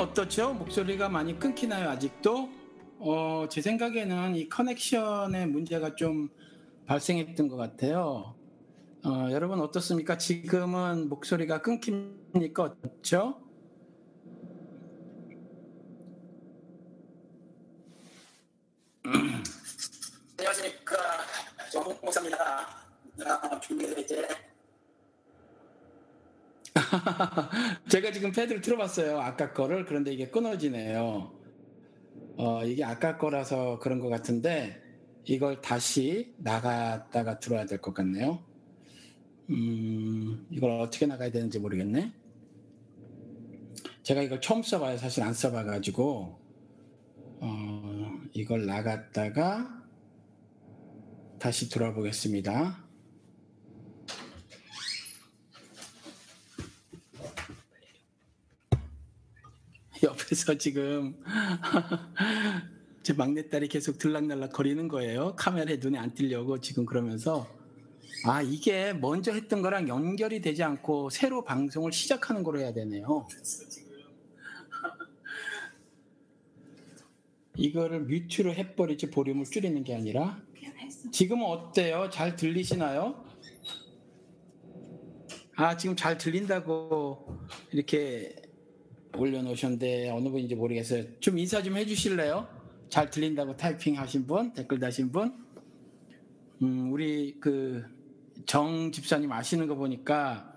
어떻죠? 목소리가 많이 끊기나요, 아직도? 어, 제 생각에는 이 커넥션에 문제가 좀 발생했던 것 같아요. 어, 여러분 어떻습니까? 지금은 목소리가 끊깁니까? 어떻죠? 안녕하십니까 정홍 목사입니다. 아, 준비를 이제 제가 지금 패드를 틀어봤어요. 아까 거를. 그런데 이게 끊어지네요. 어, 이게 아까 거라서 그런 것 같은데 이걸 다시 나갔다가 들어야 될 것 같네요. 음, 이걸 어떻게 나가야 되는지 모르겠네. 제가 이걸 처음 써봐요. 사실 안 써봐가지고 어, 이걸 나갔다가 다시 돌아보겠습니다. 옆에서 지금 제 막내딸이 계속 들락날락 거리는 거예요. 카메라에 눈에 안 띄려고 지금 그러면서 아 이게 먼저 했던 거랑 연결이 되지 않고 새로 방송을 시작하는 거로 해야 되네요. 이거를 뮤트로 해버리지 볼륨을 줄이는 게 아니라 지금은 어때요? 잘 들리시나요? 아 지금 잘 들린다고 이렇게 올려놓으셨는데 어느 분인지 모르겠어요. 좀 인사 좀 해주실래요? 잘 들린다고 타이핑 하신 분, 댓글 다신 분. 음, 우리 그 정 집사님 아시는 거 보니까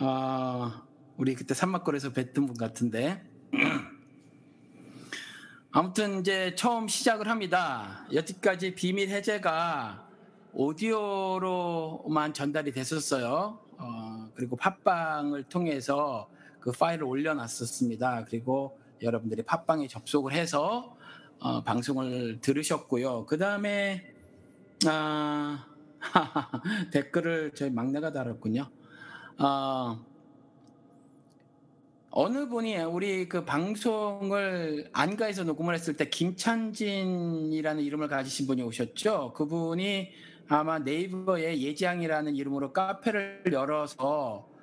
어, 우리 그때 산막골에서 뵀던 분 같은데. 아무튼 이제 처음 시작을 합니다. 여태까지 비밀 해제가 오디오로만 전달이 됐었어요. 어, 그리고 팟빵을 통해서 그 파일을 올려놨었습니다. 그리고 여러분들이 팟빵에 접속을 해서 어, 방송을 들으셨고요. 그 다음에 아, 댓글을 저희 막내가 달았군요. 어, 어느 분이 우리 그 방송을 안가에서 녹음을 했을 때 김찬진이라는 이름을 가지신 분이 오셨죠. 그분이 아마 네이버에 예지양이라는 이름으로 카페를 열어서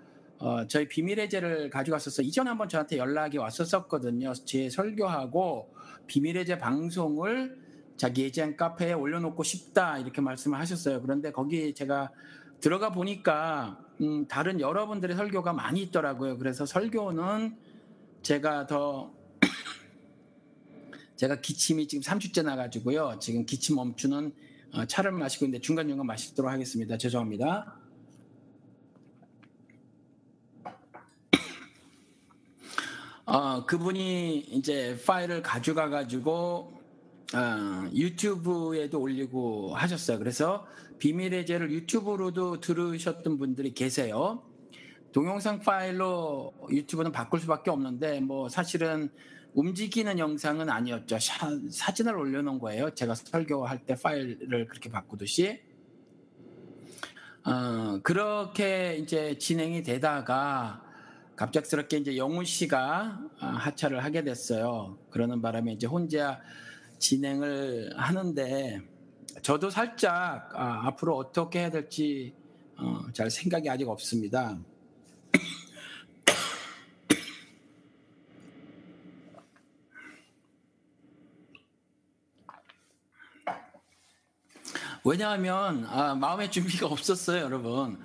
어, 저희 비밀 해제를 가져갔었어. 이전에 한번 저한테 연락이 왔었었거든요. 제 설교하고 비밀 해제 방송을 자기 예지양 카페에 올려놓고 싶다 이렇게 말씀을 하셨어요. 그런데 거기 제가 들어가 보니까 음, 다른 여러분들의 설교가 많이 있더라고요. 그래서 설교는 제가 더 제가 기침이 지금 3주째 나가지고요. 지금 기침 멈추는 어, 차를 마시고 있는데 중간중간 마시도록 하겠습니다. 죄송합니다. 어, 그분이 이제 파일을 가져가 가지고 어, 유튜브에도 올리고 하셨어요. 그래서 비밀 해제를 유튜브로도 들으셨던 분들이 계세요. 동영상 파일로 유튜브는 바꿀 수밖에 없는데 뭐 사실은 움직이는 영상은 아니었죠. 사, 사진을 올려놓은 거예요. 제가 설교할 때 파일을 그렇게 바꾸듯이. 어, 그렇게 이제 진행이 되다가 갑작스럽게 이제 영훈 씨가 아, 하차를 하게 됐어요. 그러는 바람에 이제 혼자 진행을 하는데 저도 살짝 아, 앞으로 어떻게 해야 될지 어, 잘 생각이 아직 없습니다. 왜냐하면 아, 마음의 준비가 없었어요, 여러분.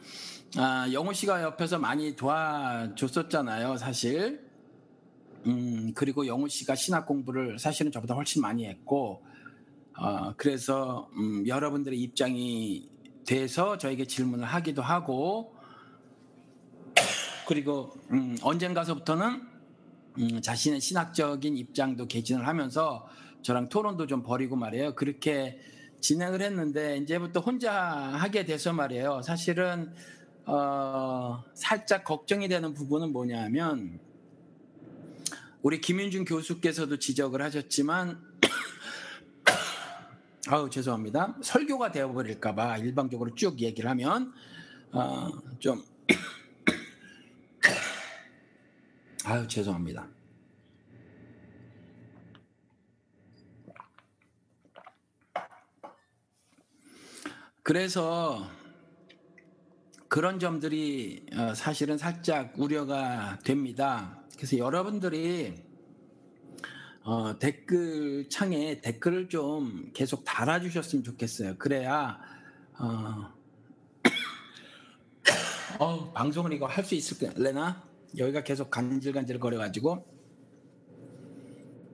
아, 영호 씨가 옆에서 많이 도와줬었잖아요, 사실. 음, 그리고 영호 씨가 신학 공부를 사실은 저보다 훨씬 많이 했고, 어, 그래서 음, 여러분들의 입장이 돼서 저에게 질문을 하기도 하고, 그리고 음, 언젠가서부터는 음, 자신의 신학적인 입장도 개진을 하면서 저랑 토론도 좀 벌이고 말이에요. 그렇게 진행을 했는데 이제부터 혼자 하게 돼서 말이에요. 사실은 어, 살짝 걱정이 되는 부분은 뭐냐면 우리 김윤준 교수께서도 지적을 하셨지만 아우 죄송합니다. 설교가 되어버릴까봐 일방적으로 쭉 얘기를 하면 어, 좀 아유 죄송합니다. 그래서 그런 점들이 어, 사실은 살짝 우려가 됩니다. 그래서 여러분들이 어, 댓글 창에 댓글을 좀 계속 달아주셨으면 좋겠어요. 그래야 어, 어, 방송을 이거 할 수 있을래나? 여기가 계속 간질간질 거려가지고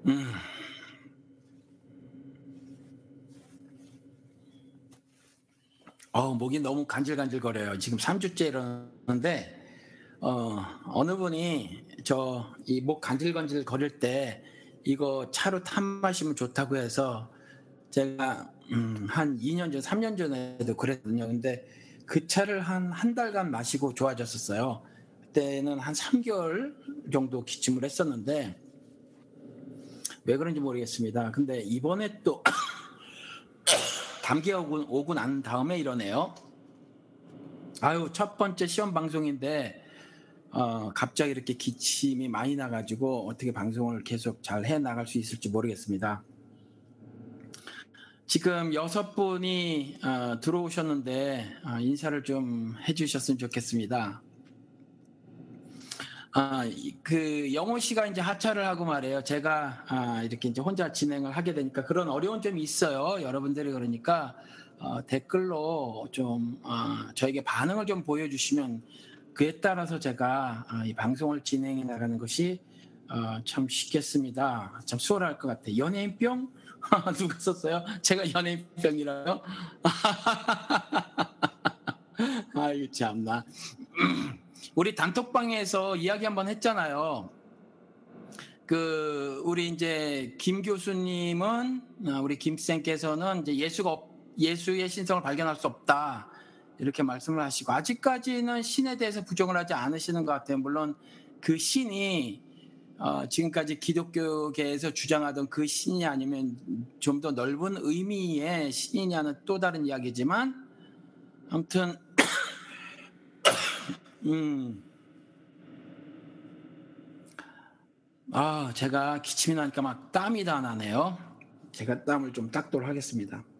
음. 어, 목이 너무 간질간질 거려요. 지금 3주째 이러는데 어, 어느 분이 저 이 목 간질간질 거릴 때 이거 차로 탄 마시면 좋다고 해서 제가 음, 한 2년 전, 3년 전에도 그랬거든요. 근데 그 차를 한 한 달간 마시고 좋아졌었어요. 그때는 한 3개월 정도 기침을 했었는데 왜 그런지 모르겠습니다. 근데 이번에 또 감기가 오고, 오고 난 다음에 이러네요. 아유 첫 번째 시험 방송인데 어, 갑자기 이렇게 기침이 많이 나가지고 어떻게 방송을 계속 잘 해 나갈 수 있을지 모르겠습니다. 지금 여섯 분이 어, 들어오셨는데 어, 인사를 좀 해주셨으면 좋겠습니다. 아, 그 영호 씨가 이제 하차를 하고 말해요. 제가 아, 이렇게 이제 혼자 진행을 하게 되니까 그런 어려운 점이 있어요. 여러분들이 그러니까 어, 댓글로 좀 어, 저에게 반응을 좀 보여주시면 그에 따라서 제가 아, 이 방송을 진행해 나가는 것이 어, 참 쉽겠습니다. 참 수월할 것 같아요. 연예인병 누가 썼어요? 제가 연예인병이라요? 아유 참나. 우리 단톡방에서 이야기 한번 했잖아요. 그 우리 이제 김 교수님은 아, 우리 김쌤께서는 이제 예수가 없, 예수의 신성을 발견할 수 없다 이렇게 말씀을 하시고 아직까지는 신에 대해서 부정을 하지 않으시는 것 같아요. 물론 그 신이 어, 지금까지 기독교계에서 주장하던 그 신이 아니면 좀 더 넓은 의미의 신이냐는 또 다른 이야기지만 아무튼 음. 아, 제가 기침이 나니까 막 땀이 다 나네요. 제가 땀을 좀 닦도록 하겠습니다.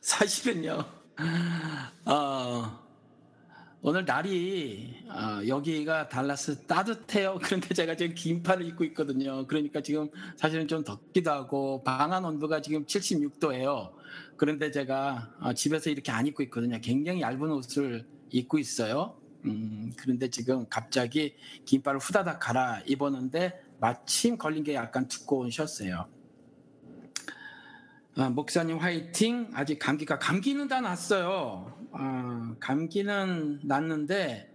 사실은요, 어, 오늘 날이 어, 여기가 달라스 따뜻해요. 그런데 제가 지금 긴팔을 입고 있거든요. 그러니까 지금 사실은 좀 덥기도 하고 방안 온도가 지금 76도예요. 그런데 제가 어, 집에서 이렇게 안 입고 있거든요. 굉장히 얇은 옷을 입고 있어요. 음, 그런데 지금 갑자기 긴팔을 후다닥 갈아 입었는데 마침 걸린 게 약간 두꺼운 셔츠예요. 아, 목사님 화이팅. 아직 감기가 감기는 다 났어요. 아, 감기는 났는데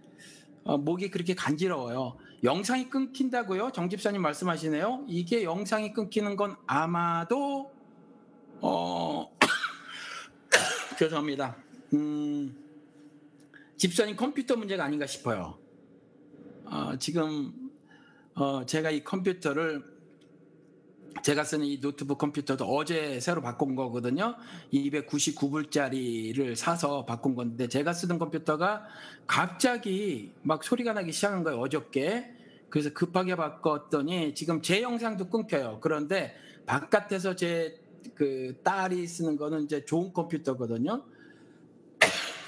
어, 목이 그렇게 간지러워요. 영상이 끊긴다고요? 정 집사님 말씀하시네요. 이게 영상이 끊기는 건 아마도 어 죄송합니다. 음, 집사님 컴퓨터 문제가 아닌가 싶어요. 어, 지금 어, 제가 이 컴퓨터를 제가 쓰는 이 노트북 컴퓨터도 어제 새로 바꾼 거거든요. 299불짜리를 사서 바꾼 건데 제가 쓰던 컴퓨터가 갑자기 막 소리가 나기 시작한 거예요. 어저께. 그래서 급하게 바꿨더니 지금 제 영상도 끊겨요. 그런데 바깥에서 제 그 딸이 쓰는 거는 이제 좋은 컴퓨터거든요.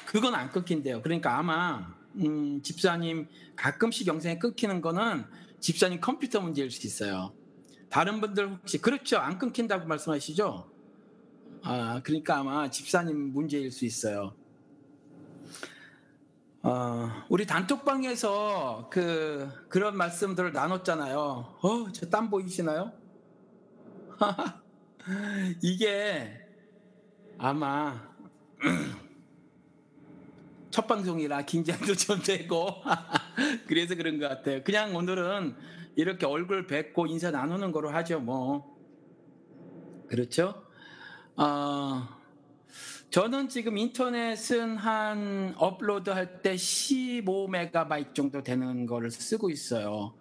그건 안 끊긴대요. 그러니까 아마 음, 집사님 가끔씩 영상이 끊기는 거는 집사님 컴퓨터 문제일 수 있어요. 다른 분들 혹시 그렇죠? 안 끊긴다고 말씀하시죠? 아, 그러니까 아마 집사님 문제일 수 있어요. 어, 우리 단톡방에서 그 그런 말씀들을 나눴잖아요. 어, 저 땀 보이시나요? 이게 아마 첫 방송이라 긴장도 좀 되고 그래서 그런 것 같아요. 그냥 오늘은 이렇게 얼굴 뵙고 인사 나누는 거로 하죠, 뭐. 그렇죠? 어, 저는 지금 인터넷은 한 업로드 할 때 15메가바이트 정도 되는 거를 쓰고 있어요.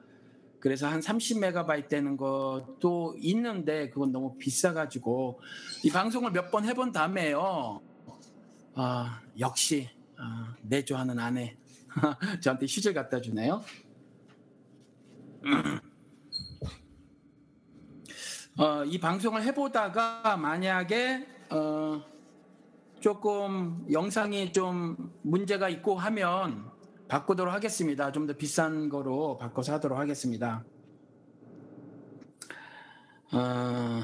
그래서 한 30메가바이트 되는 것도 있는데 그건 너무 비싸가지고 이 방송을 몇 번 해본 다음에요. 아, 역시 아, 내조하는 아내 저한테 휴지를 갖다 주네요. 어, 이 방송을 해보다가 만약에 어, 조금 영상이 좀 문제가 있고 하면 바꾸도록 하겠습니다. 좀 더 비싼 거로 바꿔서 하도록 하겠습니다. 어,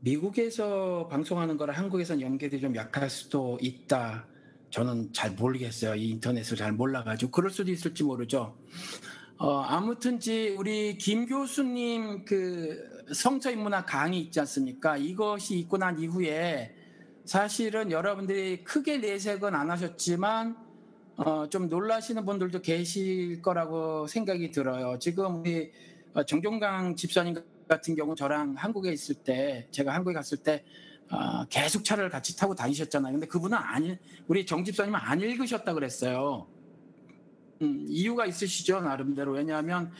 미국에서 방송하는 거랑 한국에서는 연결이 좀 약할 수도 있다. 저는 잘 모르겠어요. 이 인터넷을 잘 몰라가지고 그럴 수도 있을지 모르죠. 어, 아무튼지 우리 김 교수님 그 성서 인문학 강의 있지 않습니까? 이것이 있고 난 이후에 사실은 여러분들이 크게 내색은 안 하셨지만 어, 좀 놀라시는 분들도 계실 거라고 생각이 들어요. 지금 우리 어, 정종강 집사님 같은 경우 저랑 한국에 있을 때 제가 한국에 갔을 때 어, 계속 차를 같이 타고 다니셨잖아요. 근데 그분은 아니 우리 정 집사님은 안 읽으셨다 그랬어요. 음, 이유가 있으시죠 나름대로 왜냐하면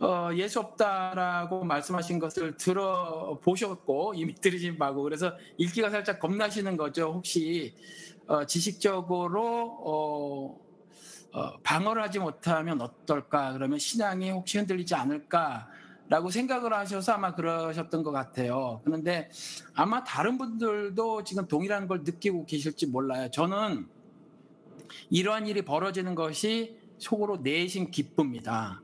어, 예수 없다라고 말씀하신 것을 들어보셨고 이미 들으신 바고 그래서 읽기가 살짝 겁나시는 거죠 혹시 어, 지식적으로 어, 어, 방어를 하지 못하면 어떨까 그러면 신앙이 혹시 흔들리지 않을까 라고 생각을 하셔서 아마 그러셨던 것 같아요 그런데 아마 다른 분들도 지금 동일한 걸 느끼고 계실지 몰라요 저는 이러한 일이 벌어지는 것이 속으로 내심 기쁩니다.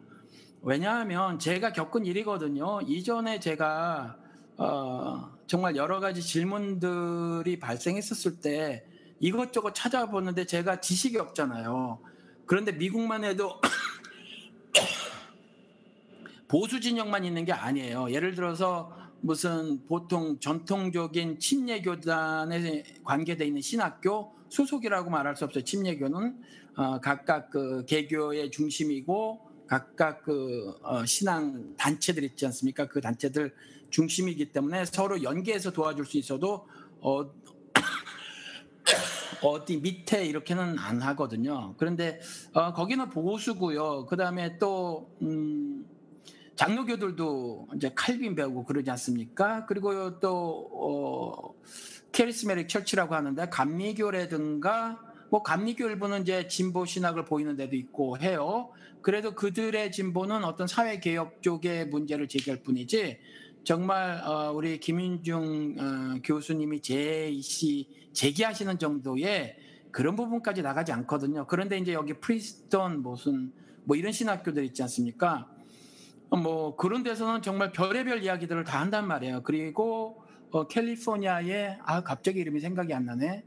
왜냐하면 제가 겪은 일이거든요. 이전에 제가 어, 정말 여러 가지 질문들이 발생했었을 때 이것저것 찾아보는데 제가 지식이 없잖아요. 그런데 미국만 해도 보수 진영만 있는 게 아니에요. 예를 들어서 무슨 보통 전통적인 침례교단에 관계되어 있는 신학교 소속이라고 말할 수 없어요. 침례교는 어, 각각 그 개교의 중심이고 각각 그 어, 신앙 단체들 있지 않습니까? 그 단체들 중심이기 때문에 서로 연계해서 도와줄 수 있어도 어, 어디 밑에 이렇게는 안 하거든요. 그런데 어, 거기는 보수고요. 그 다음에 또 음, 장로교들도 이제 칼빈 배우고 그러지 않습니까? 그리고 또 어, 캐리스메릭 철치라고 하는데 감리교라든가 뭐 감리교 일부는 이제 진보 신학을 보이는 데도 있고 해요. 그래도 그들의 진보는 어떤 사회 개혁 쪽의 문제를 제기할 뿐이지 정말 어, 우리 김윤중 어, 교수님이 제시 제기하시는 정도의 그런 부분까지 나가지 않거든요. 그런데 이제 여기 프린스턴 무슨 뭐 이런 신학교들 있지 않습니까? 뭐 그런 데서는 정말 별의별 이야기들을 다 한단 말이에요. 그리고 어, 캘리포니아에 아 갑자기 이름이 생각이 안 나네.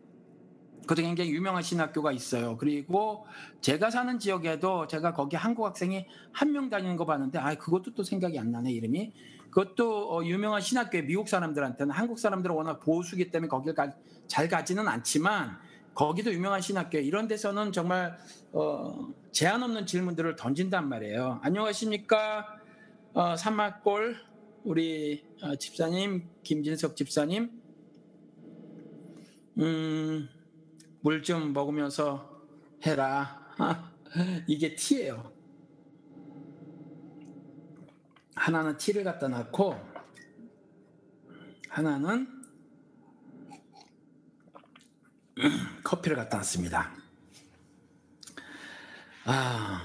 그것도 굉장히 유명한 신학교가 있어요. 그리고 제가 사는 지역에도 제가 거기 한국 학생이 한 명 다니는 거 봤는데 아 그것도 또 생각이 안 나네 이름이. 그것도 어, 유명한 신학교에 미국 사람들한테는 한국 사람들은 워낙 보수기 때문에 거길 가, 잘 가지는 않지만 거기도 유명한 신학교 이런 데서는 정말 어, 제한 없는 질문들을 던진단 말이에요. 안녕하십니까? 어, 산막골 우리 어, 집사님 김진석 집사님 음, 물 좀 먹으면서 해라. 이게 티예요. 하나는 티를 갖다 놨고 하나는 커피를 갖다 놨습니다. 아,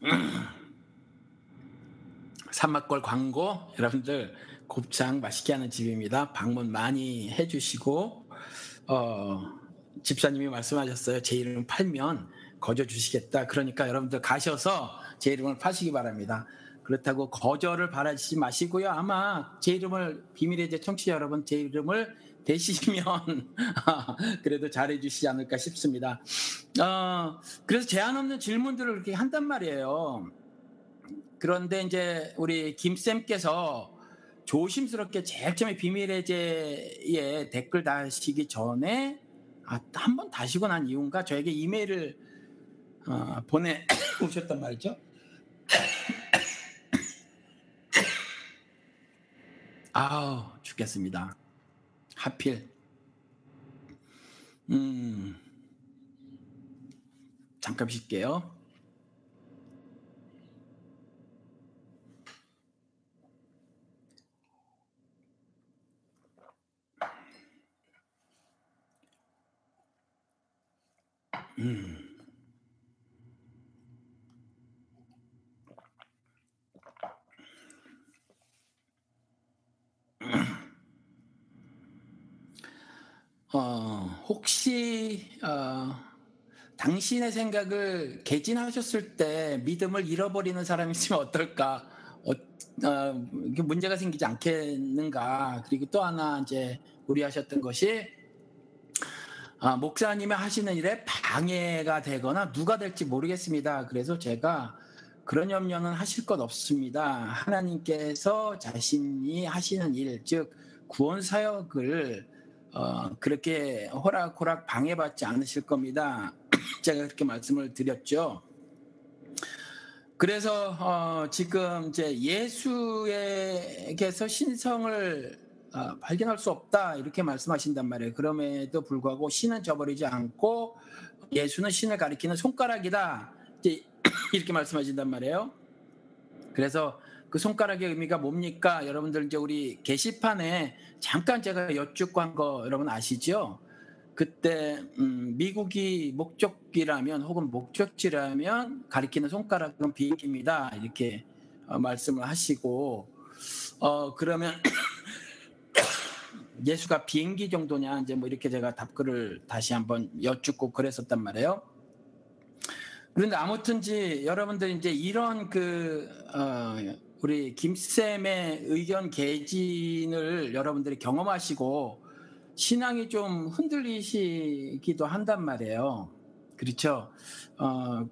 산막골 광고 여러분들 곱창 맛있게 하는 집입니다. 방문 많이 해주시고 어, 집사님이 말씀하셨어요. 제 이름 팔면 거저 주시겠다. 그러니까 여러분들 가셔서 제 이름을 파시기 바랍니다. 그렇다고 거절을 바라지 마시고요. 아마 제 이름을 비밀의 제 청취자 여러분 제 이름을 대시면 그래도 잘해주시지 않을까 싶습니다. 어, 그래서 제한 없는 질문들을 그렇게 한단 말이에요. 그런데 이제 우리 김쌤께서 조심스럽게 제일 처음에 비밀의 제에 댓글 다시기 전에 아, 한 번 다시고 난 이유인가 저에게 이메일을 어, 보내 오셨단 말이죠. 아우 죽겠습니다. 하필 음 잠깐 쉴게요. 음. 어, 혹시 어, 당신의 생각을 개진하셨을 때 믿음을 잃어버리는 사람이 있으면 어떨까? 어, 어, 문제가 생기지 않겠는가? 그리고 또 하나 이제 우려하셨던 것이 아, 목사님이 하시는 일에 방해가 되거나 누가 될지 모르겠습니다. 그래서 제가 그런 염려는 하실 것 없습니다. 하나님께서 자신이 하시는 일, 즉 구원 사역을 어, 그렇게 호락호락 방해받지 않으실 겁니다. 제가 그렇게 말씀을 드렸죠. 그래서 어, 지금 이제 예수에게서 신성을 어, 발견할 수 없다 이렇게 말씀하신단 말이에요. 그럼에도 불구하고 신은 저버리지 않고 예수는 신을 가리키는 손가락이다. 이제 이렇게 말씀하신단 말이에요. 그래서 그 손가락의 의미가 뭡니까? 여러분들 이제 우리 게시판에 잠깐 제가 여쭙고 한거 여러분 아시죠? 그때 음, 미국이 목적지라면 혹은 목적지라면 가리키는 손가락은 비행기입니다. 이렇게 어, 말씀을 하시고 어 그러면 예수가 비행기 정도냐 이제 뭐 이렇게 제가 답글을 다시 한번 여쭙고 그랬었단 말이에요. 그런데 아무튼지 여러분들 이제 이런 그 어, 우리 김쌤의 의견 개진을 여러분들이 경험하시고 신앙이 좀 흔들리시기도 한단 말이에요. 그렇죠? 어,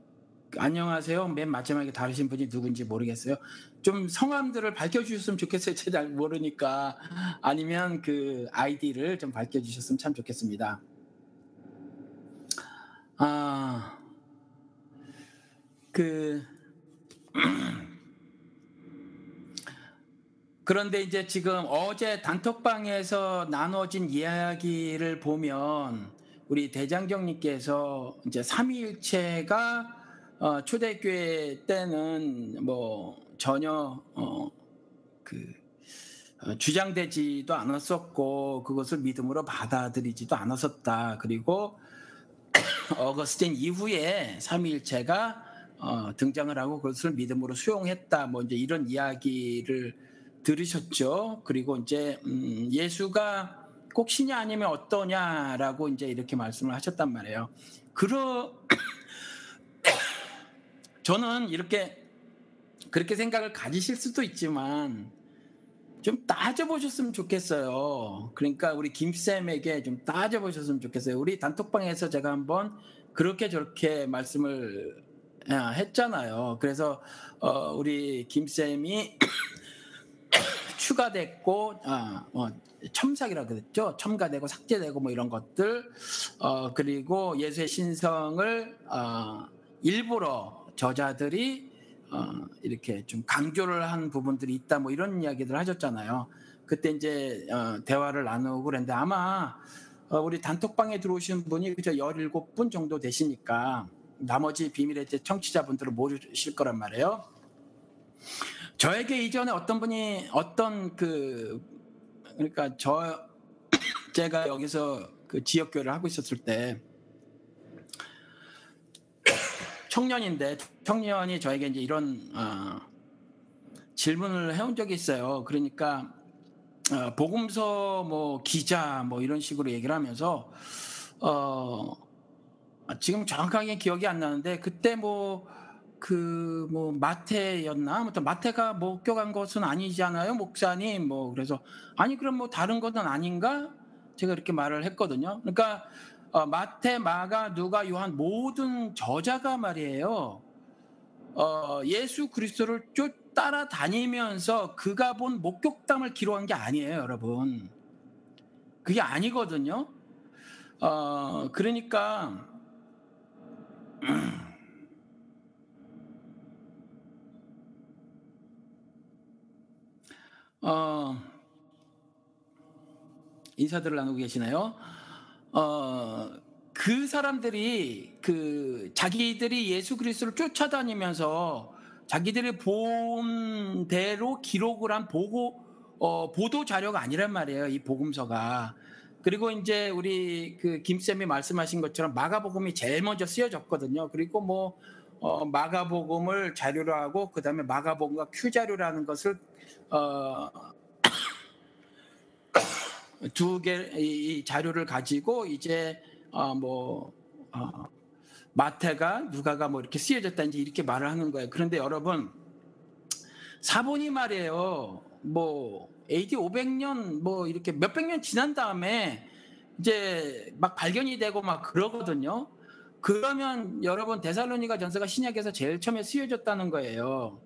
안녕하세요. 맨 마지막에 다루신 분이 누군지 모르겠어요. 좀 성함들을 밝혀주셨으면 좋겠어요. 제가 잘 모르니까 아니면 그 아이디를 좀 밝혀주셨으면 참 좋겠습니다. 아, 그 그런데 이제 지금 어제 단톡방에서 나눠진 이야기를 보면 우리 대장경님께서 이제 삼위일체가 어, 초대교회 때는 뭐 전혀 어, 그 어, 주장되지도 않았었고 그것을 믿음으로 받아들이지도 않았었다. 그리고 어거스틴 이후에 삼위일체가 어, 등장을 하고 그것을 믿음으로 수용했다. 뭐 이제 이런 이야기를 들으셨죠. 그리고 이제 음, 예수가 꼭 신이 아니면 어떠냐라고 이제 이렇게 말씀을 하셨단 말이에요. 그러 저는 이렇게 그렇게 생각을 가지실 수도 있지만 좀 따져보셨으면 좋겠어요. 그러니까 우리 김쌤에게 좀 따져보셨으면 좋겠어요. 우리 단톡방에서 제가 한번 그렇게 저렇게 말씀을 아, 했잖아요. 그래서 어, 우리 김쌤이 추가됐고 어, 어, 첨삭이라고 그랬죠. 첨가되고 삭제되고 뭐 이런 것들 어, 그리고 예수의 신성을 어, 일부러 저자들이 어, 이렇게 좀 강조를 한 부분들이 있다 뭐 이런 이야기들 하셨잖아요. 그때 이제 어, 대화를 나누고 그랬는데 아마 어, 우리 단톡방에 들어오신 분이 그저 17분 정도 되시니까 나머지 비밀의 청취자분들을 모르실 거란 말이에요. 저에게 이전에 어떤 분이 어떤 그 그러니까 저 제가 여기서 그 지역 교회를 하고 있었을 때 청년인데 청년이 저에게 이제 이런 어, 질문을 해온 적이 있어요. 그러니까 어, 복음서 뭐 기자 뭐 이런 식으로 얘기를 하면서 어, 지금 정확하게 기억이 안 나는데 그때 뭐 그 뭐 마태였나? 아무튼 마태가 목격한 것은 아니잖아요 목사님? 뭐 그래서 아니 그럼 뭐 다른 것은 아닌가? 제가 이렇게 말을 했거든요. 그러니까 어, 마태 마가 누가 요한 모든 저자가 말이에요. 어, 예수 그리스도를 쫓 따라다니면서 그가 본 목격담을 기록한 게 아니에요 여러분. 그게 아니거든요. 어, 그러니까 어, 인사들을 나누고 계시나요? 어, 그 사람들이 그 자기들이 예수 그리스도를 쫓아다니면서 자기들이 본 대로 기록을 한 보고 어, 보도 자료가 아니란 말이에요. 이 복음서가. 그리고 이제 우리 그 김쌤이 말씀하신 것처럼 마가복음이 제일 먼저 쓰여졌거든요. 그리고 뭐 어, 마가복음을 자료로 하고 그 다음에 마가복음과 큐 자료라는 것을 어, 두개이 자료를 가지고 이제 어, 뭐 어, 마태가 누가가 뭐 이렇게 쓰여졌다 이제 이렇게 말을 하는 거예요. 그런데 여러분 사본이 말이에요. 뭐 AD 500년 뭐 이렇게 몇백 년 지난 다음에 이제 막 발견이 되고 막 그러거든요. 그러면 여러분 데살로니가 전서가 신약에서 제일 처음에 쓰여졌다는 거예요.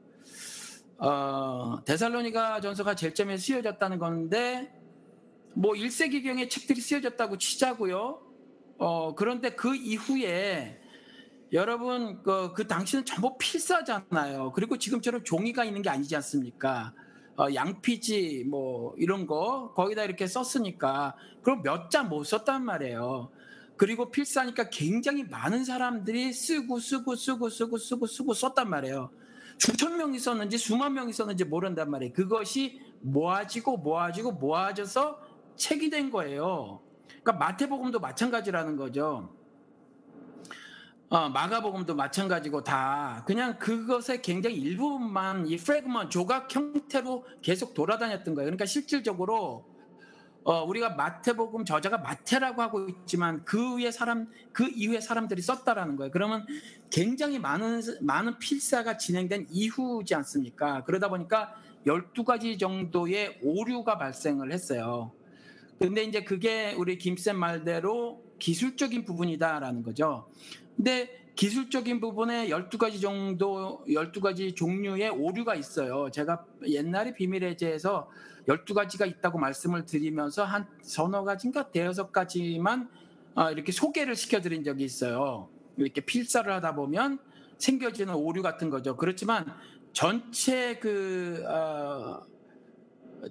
어, 데살로니가 전서가 제일 처음에 쓰여졌다는 건데 뭐 1세기경의 책들이 쓰여졌다고 치자고요. 어, 그런데 그 이후에 여러분 그, 그 당시는 전부 필사잖아요. 그리고 지금처럼 종이가 있는 게 아니지 않습니까? 어, 양피지 뭐 이런 거 거기다 이렇게 썼으니까 그럼 몇 자 못 썼단 말이에요. 그리고 필사니까 굉장히 많은 사람들이 쓰고 쓰고 쓰고 쓰고 쓰고 쓰고 썼단 말이에요. 수천 명이 썼는지 수만 명이 썼는지 모른단 말이에요. 그것이 모아지고 모아지고 모아져서 책이 된 거예요. 그러니까 마태복음도 마찬가지라는 거죠. 어, 마가복음도 마찬가지고 다 그냥 그것의 굉장히 일부분만 이 프레그먼 조각 형태로 계속 돌아다녔던 거예요. 그러니까 실질적으로 어, 우리가 마태복음 저자가 마태라고 하고 있지만 그 위에 사람 그 이후에 사람들이 썼다라는 거예요. 그러면 굉장히 많은 많은 필사가 진행된 이후지 않습니까? 그러다 보니까 12가지 정도의 오류가 발생을 했어요. 근데 이제 그게 우리 김쌤 말대로 기술적인 부분이다라는 거죠. 근데 기술적인 부분에 12가지 정도, 12가지 종류의 오류가 있어요. 제가 옛날에 비밀의 제에서 12가지가 있다고 말씀을 드리면서 한 서너 가지인가 대여섯 가지만 어, 이렇게 소개를 시켜드린 적이 있어요. 이렇게 필사를 하다 보면 생겨지는 오류 같은 거죠. 그렇지만 전체 그, 어,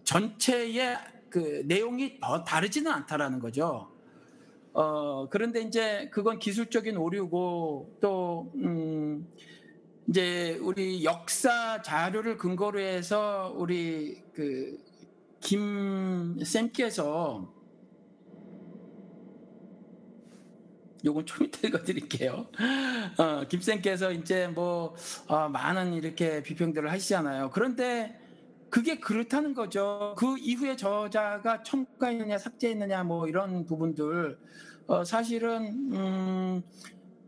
전체의 그 내용이 더 다르지는 않다라는 거죠. 어, 그런데 이제 그건 기술적인 오류고 또, 음, 이제 우리 역사 자료를 근거로 해서 우리 그 김쌤께서 요건 좀 이따 읽어드릴게요. 어, 김쌤께서 이제 뭐 어, 많은 이렇게 비평들을 하시잖아요. 그런데 그게 그렇다는 거죠. 그 이후에 저자가 첨가했느냐 삭제했느냐 뭐 이런 부분들 어, 사실은 음,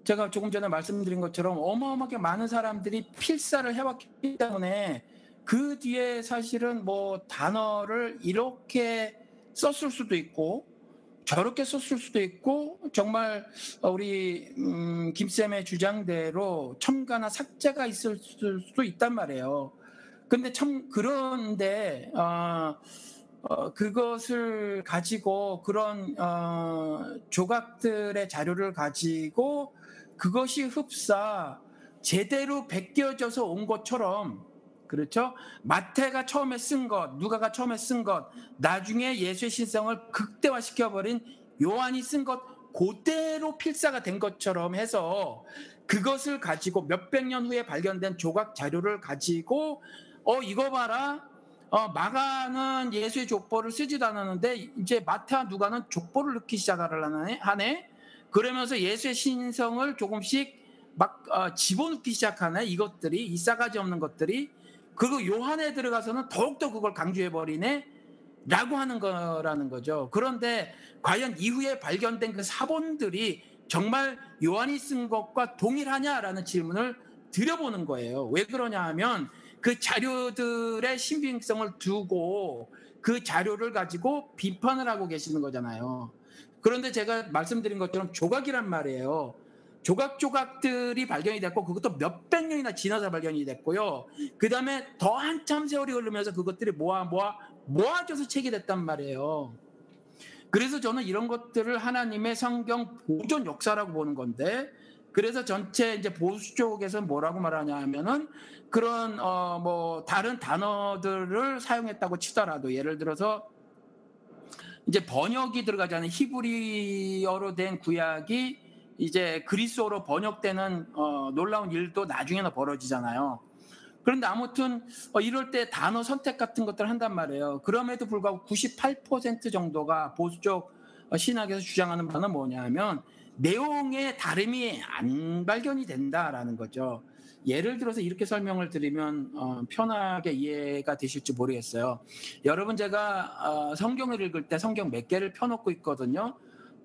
제가 조금 전에 말씀드린 것처럼 어마어마하게 많은 사람들이 필사를 해왔기 때문에 그 뒤에 사실은 뭐 단어를 이렇게 썼을 수도 있고 저렇게 썼을 수도 있고 정말 우리 음, 김쌤의 주장대로 첨가나 삭제가 있을 수도 있단 말이에요. 근데 참 그런데 어, 어, 그것을 가지고 그런 어, 조각들의 자료를 가지고 그것이 흡사 제대로 베껴져서 온 것처럼 그렇죠? 마태가 처음에 쓴 것, 누가가 처음에 쓴 것, 나중에 예수의 신성을 극대화시켜버린 요한이 쓴 것, 그대로 필사가 된 것처럼 해서 그것을 가지고 몇백 년 후에 발견된 조각 자료를 가지고 어 이거 봐라 어, 마가는 예수의 족보를 쓰지도 않았는데 이제 마태와 누가는 족보를 넣기 시작하려네 하네. 그러면서 예수의 신성을 조금씩 막 어, 집어넣기 시작하네. 이것들이 이 싸가지 없는 것들이 그리고 요한에 들어가서는 더욱더 그걸 강조해 버리네. 라고 하는 거라는 거죠. 그런데 과연 이후에 발견된 그 사본들이 정말 요한이 쓴 것과 동일하냐라는 질문을 드려보는 거예요. 왜 그러냐 하면 그 자료들의 신빙성을 두고 그 자료를 가지고 비판을 하고 계시는 거잖아요. 그런데 제가 말씀드린 것처럼 조각이란 말이에요. 조각조각들이 발견이 됐고 그것도 몇백 년이나 지나서 발견이 됐고요. 그 다음에 더 한참 세월이 흐르면서 그것들이 모아 모아 모아져서 책이 됐단 말이에요. 그래서 저는 이런 것들을 하나님의 성경 보존 역사라고 보는 건데 그래서 전체 이제 보수 쪽에서 뭐라고 말하냐 하면은 그런 어 뭐 다른 단어들을 사용했다고 치더라도 예를 들어서 이제 번역이 들어가지 않은 히브리어로 된 구약이 이제 그리스어로 번역되는 어 놀라운 일도 나중에는 벌어지잖아요. 그런데 아무튼 어 이럴 때 단어 선택 같은 것들을 한단 말이에요. 그럼에도 불구하고 98% 정도가 보수 쪽 신학에서 주장하는 바는 뭐냐면 내용의 다름이 안 발견이 된다라는 거죠. 예를 들어서 이렇게 설명을 드리면 어, 편하게 이해가 되실지 모르겠어요. 여러분 제가 어, 성경을 읽을 때 성경 몇 개를 펴놓고 있거든요.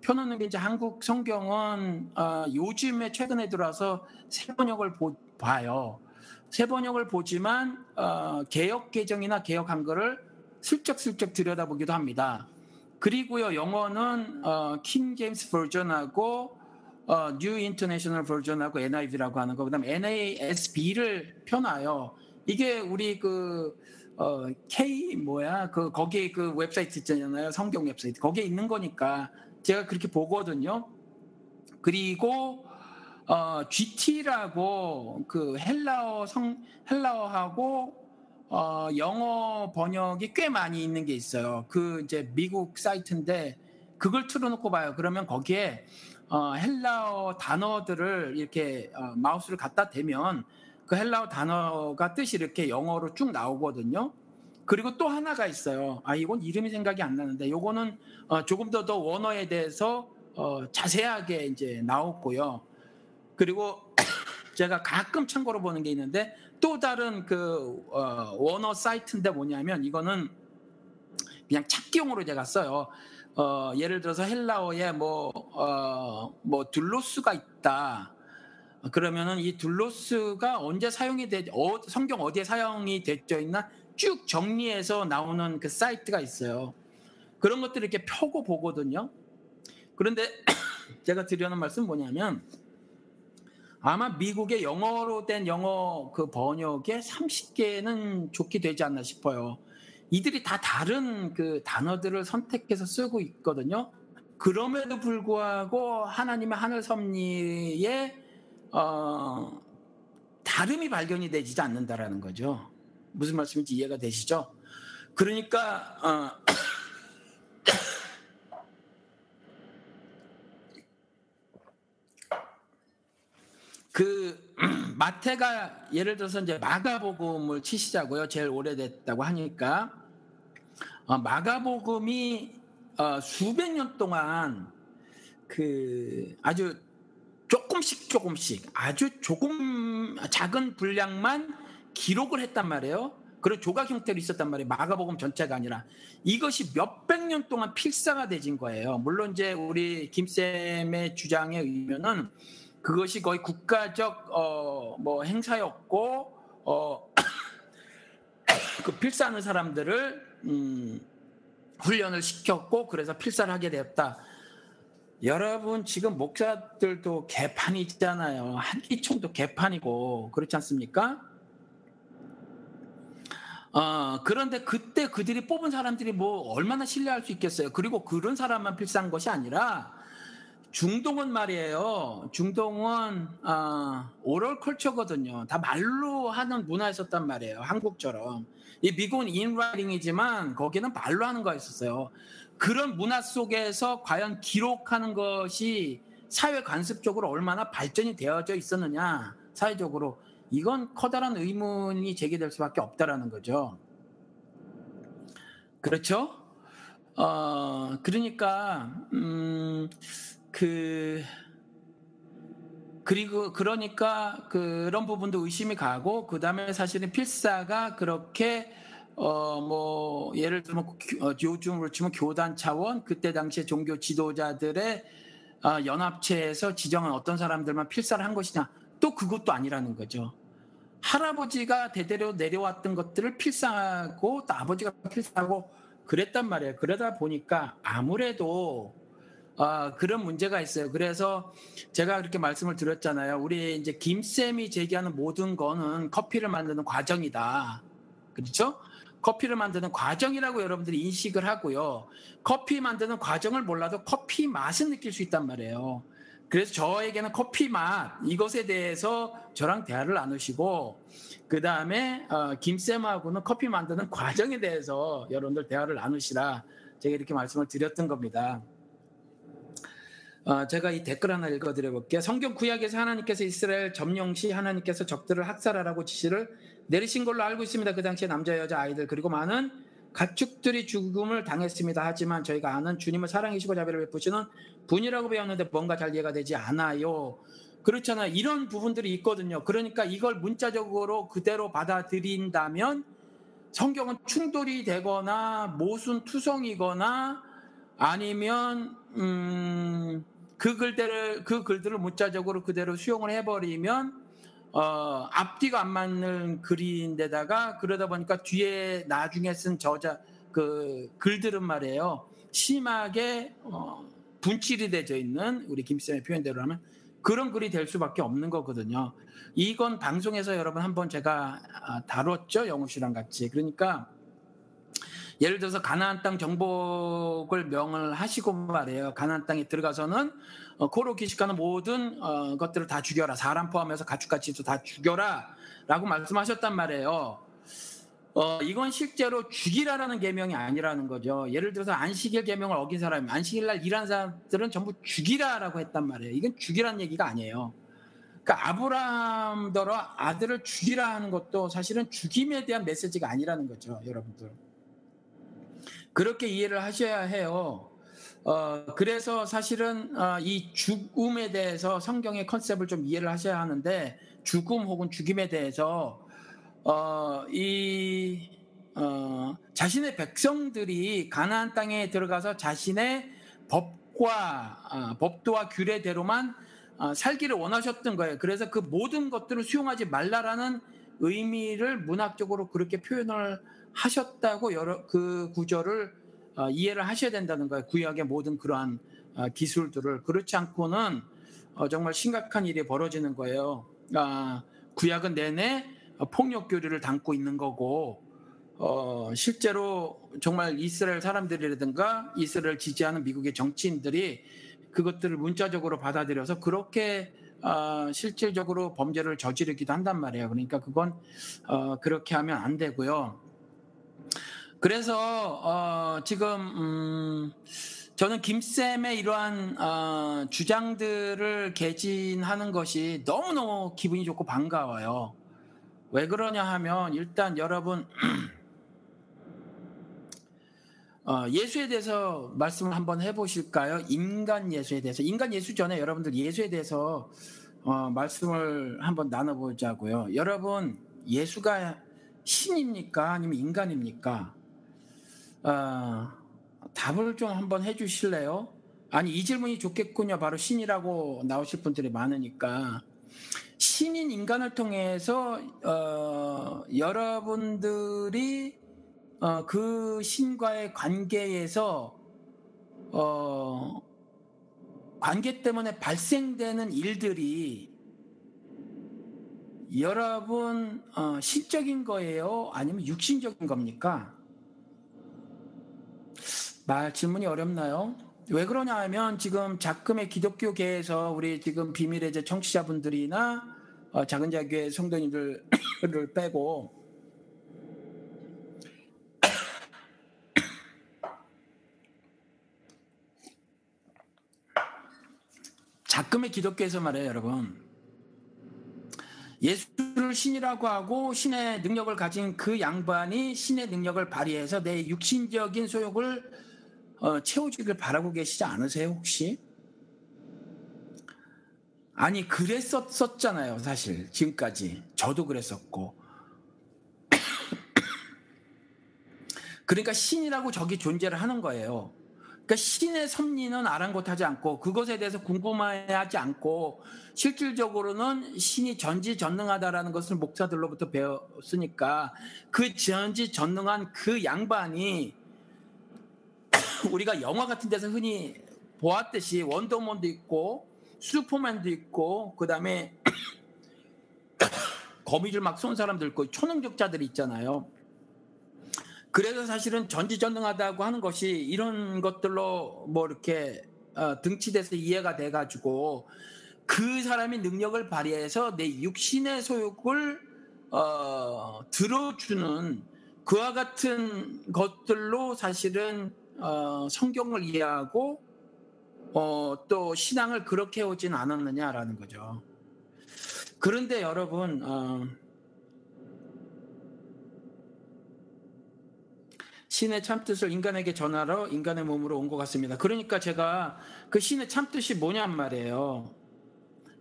펴놓는 게 이제 한국 성경은 어, 요즘에 최근에 들어와서 새 번역을 보, 봐요. 새 번역을 보지만 어, 개혁 개정이나 개혁 한글을 슬쩍슬쩍 들여다보기도 합니다. 그리고요 영어는 어, King James Version하고 어, New International Version하고 NIV라고 하는 거 그다음에 NASB를 펴놔요. 이게 우리 그 어, K 뭐야 그 거기 그 웹사이트 있잖아요 성경 웹사이트 거기에 있는 거니까 제가 그렇게 보거든요. 그리고 어, GT라고 그 헬라어 성 헬라어하고 어, 영어 번역이 꽤 많이 있는 게 있어요. 그 이제 미국 사이트인데 그걸 틀어놓고 봐요. 그러면 거기에 어, 헬라어 단어들을 이렇게 어, 마우스를 갖다 대면 그 헬라어 단어가 뜻이 이렇게 영어로 쭉 나오거든요. 그리고 또 하나가 있어요. 아 이건 이름이 생각이 안 나는데 요거는 어, 조금 더더 원어에 대해서 어, 자세하게 이제 나오고요. 그리고 제가 가끔 참고로 보는 게 있는데 또 다른 그 어, 원어 사이트인데 뭐냐면 이거는 그냥 찾기용으로 제가 써요. 어, 예를 들어서 헬라어에 뭐, 어, 뭐 둘로스가 있다. 그러면은 이 둘로스가 언제 사용이 되, 어, 성경 어디에 사용이 되어 있나 쭉 정리해서 나오는 그 사이트가 있어요. 그런 것들을 이렇게 펴고 보거든요. 그런데 제가 드리는 말씀 은 뭐냐면 아마 미국의 영어로 된 영어 그 번역에 30개는 좋게 되지 않나 싶어요. 이들이 다 다른 그 단어들을 선택해서 쓰고 있거든요. 그럼에도 불구하고 하나님의 하늘 섭리에 어, 다름이 발견이 되지 않는다라는 거죠. 무슨 말씀인지 이해가 되시죠? 그러니까 어, 그 마태가 예를 들어서 이제 마가복음을 치시자고요. 제일 오래됐다고 하니까 어, 마가복음이 어, 수백 년 동안 그 아주 조금씩 조금씩 아주 조금 작은 분량만 기록을 했단 말이에요. 그런 조각 형태로 있었단 말이에요. 마가복음 전체가 아니라 이것이 몇백 년 동안 필사가 되진 거예요. 물론 이제 우리 김쌤의 주장에 의하면은 그것이 거의 국가적 어, 뭐 행사였고 어, 그 필사하는 사람들을 음, 훈련을 시켰고 그래서 필사를 하게 되었다. 여러분 지금 목사들도 개판이 있잖아요. 한기총도 개판이고 그렇지 않습니까? 어, 그런데 그때 그들이 뽑은 사람들이 뭐 얼마나 신뢰할 수 있겠어요. 그리고 그런 사람만 필사한 것이 아니라 중동은 말이에요. 중동은 어, 오럴 컬처거든요. 다 말로 하는 문화였었단 말이에요. 한국처럼. 이 미국은 인라이팅이지만 거기는 말로 하는 거였었어요. 그런 문화 속에서 과연 기록하는 것이 사회 관습적으로 얼마나 발전이 되어져 있었느냐 사회적으로 이건 커다란 의문이 제기될 수밖에 없다라는 거죠. 그렇죠? 어, 그러니까 음, 그 그리고 그러니까 그런 부분도 의심이 가고 그 다음에 사실은 필사가 그렇게 어 뭐 예를 들면 어, 요즘으로 치면 교단 차원 그때 당시에 종교 지도자들의 어, 연합체에서 지정한 어떤 사람들만 필사를 한 것이냐 또 그것도 아니라는 거죠. 할아버지가 대대로 내려왔던 것들을 필사하고 또 아버지가 필사하고 그랬단 말이에요. 그러다 보니까 아무래도 아, 그런 문제가 있어요. 그래서 제가 그렇게 말씀을 드렸잖아요. 우리 이제 김쌤이 제기하는 모든 거는 커피를 만드는 과정이다. 그렇죠? 커피를 만드는 과정이라고 여러분들이 인식을 하고요. 커피 만드는 과정을 몰라도 커피 맛은 느낄 수 있단 말이에요. 그래서 저에게는 커피 맛 이것에 대해서 저랑 대화를 나누시고 그 다음에 어, 김 쌤하고는 커피 만드는 과정에 대해서 여러분들 대화를 나누시라 제가 이렇게 말씀을 드렸던 겁니다. 어, 제가 이 댓글 하나 읽어드려 볼게요. 성경 구약에서 하나님께서 이스라엘 점령 시 하나님께서 적들을 학살하라고 지시를 내리신 걸로 알고 있습니다. 그 당시에 남자 여자 아이들 그리고 많은 가축들이 죽음을 당했습니다. 하지만 저희가 아는 주님을 사랑이시고 자비를 베푸시는 분이라고 배웠는데 뭔가 잘 이해가 되지 않아요. 그렇잖아요. 이런 부분들이 있거든요. 그러니까 이걸 문자적으로 그대로 받아들인다면 성경은 충돌이 되거나 모순 투성이거나 아니면 음, 그 글들을 그 글들을 문자적으로 그대로 수용을 해버리면 어, 앞뒤가 안 맞는 글인데다가 그러다 보니까 뒤에 나중에 쓴 저자 그 글들은 말이에요. 심하게 어, 분칠이 되어 있는 우리 김쌤의 표현대로 하면 그런 글이 될 수밖에 없는 거거든요. 이건 방송에서 여러분 한번 제가 아, 다뤘죠? 영우 씨랑 같이. 그러니까 예를 들어서 가나안 땅 정복을 명을 하시고 말이에요. 가나안 땅에 들어가서는 어, 코로 기식하는 모든 어, 것들을 다 죽여라. 사람 포함해서 가축같이도 다 죽여라라고 말씀하셨단 말이에요. 어, 이건 실제로 죽이라라는 계명이 아니라는 거죠. 예를 들어서 안식일 계명을 어긴 사람이 안식일 날 일하는 사람들은 전부 죽이라라고 했단 말이에요. 이건 죽이라는 얘기가 아니에요. 그러니까 아브라함더러 아들을 죽이라 하는 것도 사실은 죽임에 대한 메시지가 아니라는 거죠, 여러분들. 그렇게 이해를 하셔야 해요. 어, 그래서 사실은 어, 이 죽음에 대해서 성경의 컨셉을 좀 이해를 하셔야 하는데 죽음 혹은 죽임에 대해서 어, 이 어, 자신의 백성들이 가나안 땅에 들어가서 자신의 법과 어, 법도와 규례대로만 어, 살기를 원하셨던 거예요. 그래서 그 모든 것들을 수용하지 말라라는 의미를 문학적으로 그렇게 표현을 하셨다고 여러 그 구절을 어, 이해를 하셔야 된다는 거예요. 구약의 모든 그러한 어, 기술들을 그렇지 않고는 어, 정말 심각한 일이 벌어지는 거예요. 아, 구약은 내내 폭력 교류를 담고 있는 거고 실제로 정말 이스라엘 사람들이라든가 이스라엘 지지하는 미국의 정치인들이 그것들을 문자적으로 받아들여서 그렇게 실질적으로 범죄를 저지르기도 한단 말이에요. 그러니까 그건 그렇게 하면 안 되고요. 그래서 어, 지금 음, 저는 김쌤의 이러한 어, 주장들을 개진하는 것이 너무너무 기분이 좋고 반가워요. 왜 그러냐 하면 일단 여러분 어, 예수에 대해서 말씀을 한번 해보실까요? 인간 예수에 대해서 인간 예수 전에 여러분들 예수에 대해서 어, 말씀을 한번 나눠보자고요. 여러분 예수가 신입니까? 아니면 인간입니까? 어, 답을 좀 한번 해주실래요? 아니 이 질문이 좋겠군요. 바로 신이라고 나오실 분들이 많으니까 신인 인간을 통해서 어, 여러분들이 어, 그 신과의 관계에서 어, 관계 때문에 발생되는 일들이 여러분 어, 실적인 거예요? 아니면 육신적인 겁니까? 말 질문이 어렵나요? 왜 그러냐 하면 지금 작금의 기독교계에서 우리 지금 비밀의 제 청취자분들이나 어, 작은 자교회 성도님들을 빼고 작금의 기독교에서 말해요 여러분 예수를 신이라고 하고 신의 능력을 가진 그 양반이 신의 능력을 발휘해서 내 육신적인 소욕을 어, 채워주길 바라고 계시지 않으세요 혹시? 아니 그랬었잖아요 사실. 지금까지. 저도 그랬었고. 그러니까 신이라고 저기 존재를 하는 거예요 그러니까 신의 섭리는 아랑곳하지 않고 그것에 대해서 궁금해하지 않고 실질적으로는 신이 전지전능하다라는 것을 목사들로부터 배웠으니까 그 전지전능한 그 양반이 우리가 영화 같은 데서 흔히 보았듯이 원더먼도 있고 슈퍼맨도 있고 그 다음에 거미줄 막 쏜 사람들 있고 초능력자들이 있잖아요. 그래서 사실은 전지전능하다고 하는 것이 이런 것들로 뭐 이렇게 어, 등치돼서 이해가 돼가지고 그 사람이 능력을 발휘해서 내 육신의 소욕을 어, 들어주는 그와 같은 것들로 사실은 어, 성경을 이해하고 어, 또 신앙을 그렇게 오진 않았느냐라는 거죠. 그런데 여러분 신의 참뜻을 인간에게 전하러 인간의 몸으로 온 것 같습니다. 그러니까 제가 그 신의 참뜻이 뭐냔 말이에요.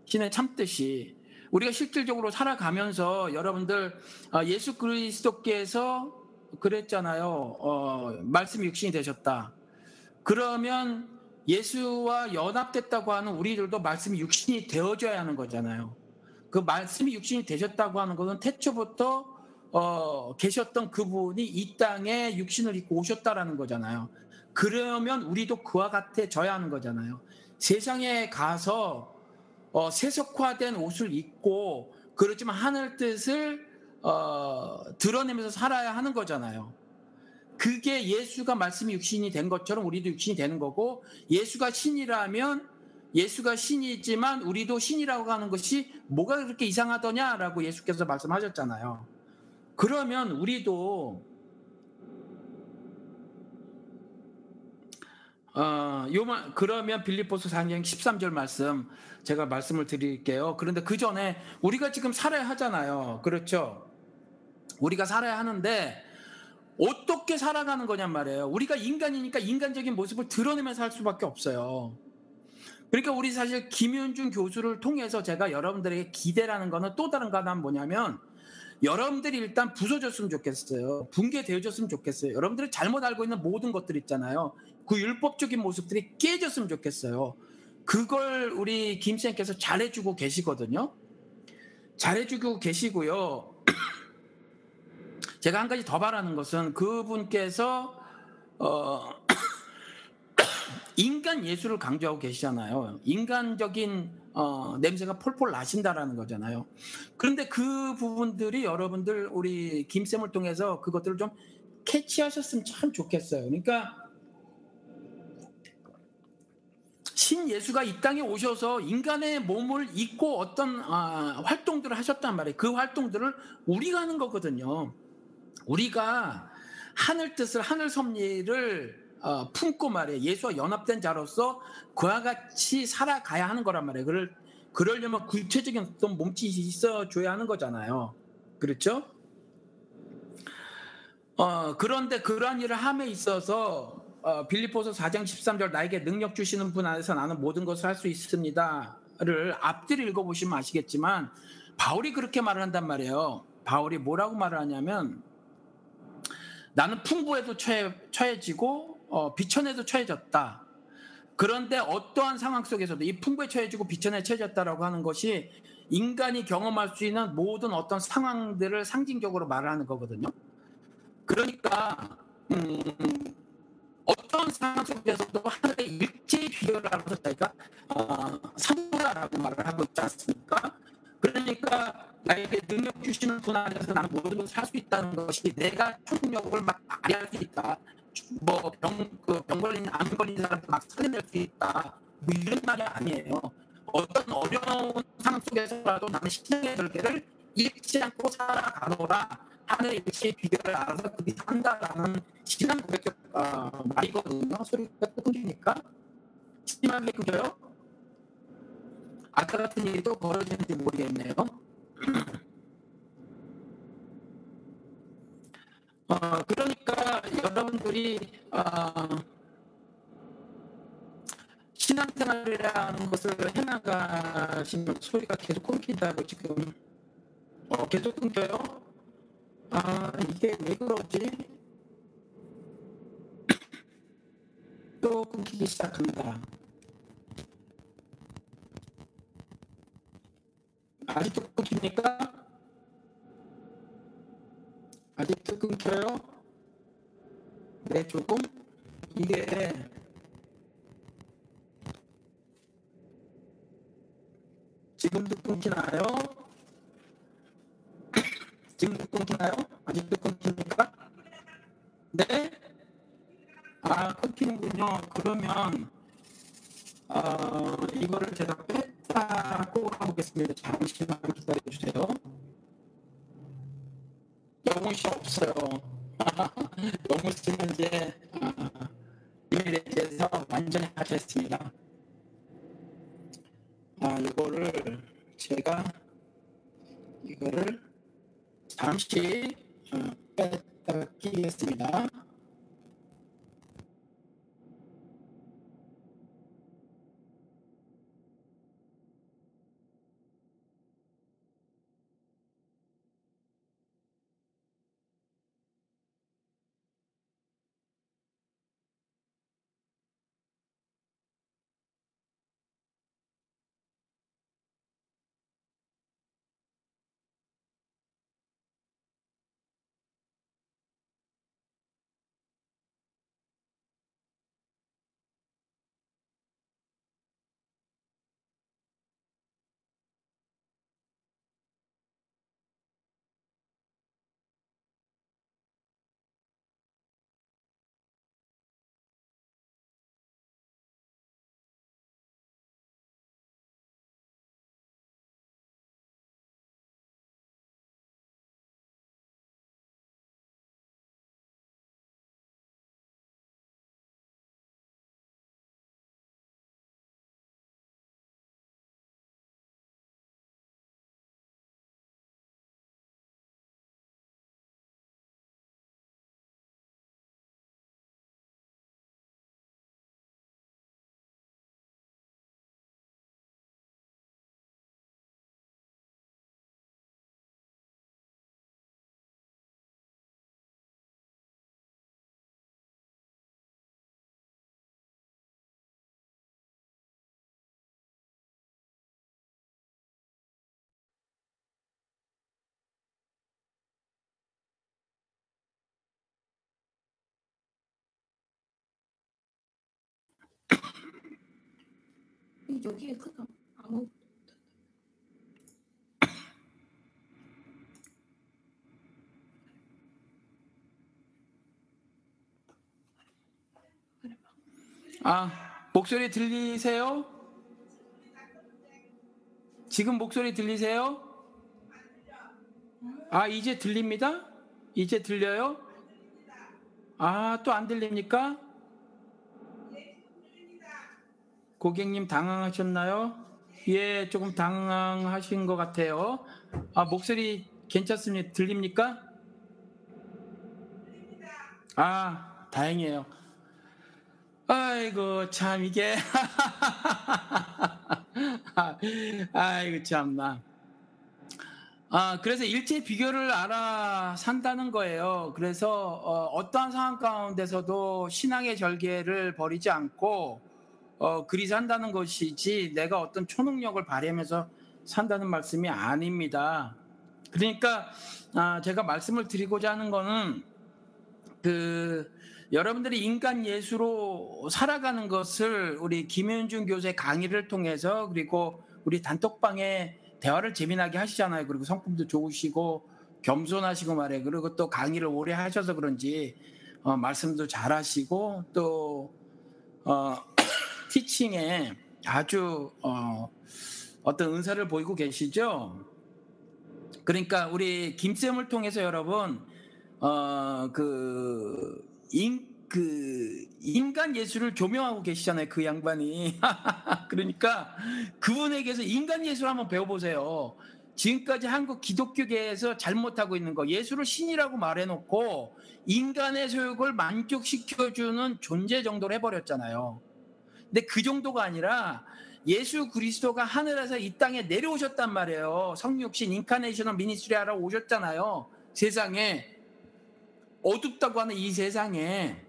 신의 참뜻이 우리가 실질적으로 살아가면서 여러분들 어, 예수 그리스도께서 그랬잖아요. 어, 말씀이 육신이 되셨다. 그러면 예수와 연합됐다고 하는 우리들도 말씀이 육신이 되어져야 하는 거잖아요. 그 말씀이 육신이 되셨다고 하는 것은 태초부터 어, 계셨던 그분이 이 땅에 육신을 입고 오셨다라는 거잖아요. 그러면 우리도 그와 같아져야 하는 거잖아요. 세상에 가서 어, 세속화된 옷을 입고 그렇지만 하늘 뜻을 어, 드러내면서 살아야 하는 거잖아요. 그게 예수가 말씀이 육신이 된 것처럼 우리도 육신이 되는 거고 예수가 신이라면 예수가 신이지만 우리도 신이라고 하는 것이 뭐가 그렇게 이상하더냐라고 예수께서 말씀하셨잖아요. 그러면 우리도 어, 요만 그러면 빌립보서 4장 13절 말씀 제가 말씀을 드릴게요. 그런데 그 전에 우리가 지금 살아야 하잖아요. 그렇죠? 우리가 살아야 하는데 어떻게 살아가는 거냔 말이에요. 우리가 인간이니까 인간적인 모습을 드러내면서 살 수밖에 없어요. 그러니까 우리 사실 김윤준 교수를 통해서 제가 여러분들에게 기대라는 거는 또 다른 거는 뭐냐면 여러분들이 일단 부서졌으면 좋겠어요. 붕괴되어졌으면 좋겠어요. 여러분들이 잘못 알고 있는 모든 것들 있잖아요. 그 율법적인 모습들이 깨졌으면 좋겠어요. 그걸 우리 김쌤께서 잘해주고 계시거든요. 잘해주고 계시고요. 제가 한 가지 더 바라는 것은 그분께서 어, 인간 예술을 강조하고 계시잖아요. 인간적인 어, 냄새가 폴폴 나신다라는 거잖아요. 그런데 그 부분들이 여러분들 우리 김쌤을 통해서 그것들을 좀 캐치하셨으면 참 좋겠어요. 그러니까 신 예수가 이 땅에 오셔서 인간의 몸을 입고 어떤 아, 활동들을 하셨단 말이에요. 그 활동들을 우리가 하는 거거든요. 우리가 하늘 뜻을 하늘 섭리를 어, 품고 말이에요. 예수와 연합된 자로서 그와 같이 살아가야 하는 거란 말이에요. 그를 그러려면 구체적인 어떤 몸짓이 있어줘야 하는 거잖아요. 그렇죠? 어, 그런데 그러한 일을 함에 있어서 어, 빌리포서 4장 13절 나에게 능력 주시는 분 안에서 나는 모든 것을 할 수 있습니다를 앞뒤를 읽어보시면 아시겠지만 바울이 그렇게 말을 한단 말이에요. 바울이 뭐라고 말을 하냐면 나는 풍부에도 처해, 처해지고 어, 비천에도 처해졌다. 그런데 어떠한 상황 속에서도 이 풍부에 처해지고 비천에 처해졌다라고 하는 것이 인간이 경험할 수 있는 모든 어떤 상황들을 상징적으로 말을 하는 거거든요. 그러니까 음, 어떤 상황 속에서도 하늘의 일체 비결을 알아서 자기가 어, 사도라고 말을 하고 있지 않습니까? 그러니까 나에게 능력 주시는 분 안에서 나는 모든 것을 할 수 있다는 것이 내가 초능력을 막 발휘할 수 있다. 뭐병그병 걸린 암 걸린 사람들 막 살려낼 수 있다. 뭐 이런 말이 아니에요. 어떤 어려운 상황 속에서라도 나는 신앙의 절개를 잃지 않고 살아가노라. 하늘의 일치의 비결을 알아서 그게 산다라는 신앙 고백적 어, 말이거든요. 소리가 끊기니까 심하게 끊겨요. 아까 같은 또 벌어지는지 모르겠네요. 어, 그러니까 여러분들이 어, 신앙생활이라는 것을 해나가시면 소리가 계속 끊긴다고 지금 어, 계속 끊겨요. 아 이게 왜 그러지? 또 끊기기 시작합니다. 아직도 끊깁니까? 아직도 끊겨요? 네, 조금 이게 지금도 끊기나요? 지금도 끊기나요? 아직도 끊깁니까? 네? 아, 끊기는군요. 그러면 어, 이거를 제가 뺐다고 가보겠습니다. 잠시만 기다려주세요. 영웅이 없어요. 이제 아, 이메일에 대해서 완전히 하셨습니다. 아, 이거를 제가 이거를 잠시 어, 뺐다가 끼겠습니다. 여기에 크다. 아무 아, 목소리 들리세요? 지금 목소리 들리세요? 아, 이제 들립니다? 이제 들려요? 아, 또 안 들립니까? 고객님 당황하셨나요? 예, 조금 당황하신 것 같아요. 아, 목소리 괜찮습니다. 들립니까? 아, 다행이에요. 아이고, 참, 이게. 아이고, 참나. 아, 그래서 일체 비교를 알아 산다는 거예요. 그래서 어, 떠한 상황 가운데서도 신앙의 절개를 버리지 않고 어, 그리 산다는 것이지 내가 어떤 초능력을 발휘하면서 산다는 말씀이 아닙니다. 그러니까 아, 제가 말씀을 드리고자 하는 거는 그 여러분들이 인간 예수로 살아가는 것을 우리 김현준 교수의 강의를 통해서 그리고 우리 단톡방에 대화를 재미나게 하시잖아요. 그리고 성품도 좋으시고 겸손하시고 말해. 그리고 또 강의를 오래 하셔서 그런지 어, 말씀도 잘하시고 또 어, 티칭에 아주 어, 어떤 은사를 보이고 계시죠. 그러니까 우리 김쌤을 통해서 여러분 어, 그 인, 그 인간 예술을 조명하고 계시잖아요. 그 양반이. 그러니까 그분에게서 인간 예술 한번 배워보세요. 지금까지 한국 기독교계에서 잘못하고 있는 거 예술을 신이라고 말해놓고 인간의 소욕을 만족시켜주는 존재 정도로 해버렸잖아요. 근데 그 정도가 아니라 예수 그리스도가 하늘에서 이 땅에 내려오셨단 말이에요. 성육신 incarnational ministry 하러 오셨잖아요. 세상에 어둡다고 하는 이 세상에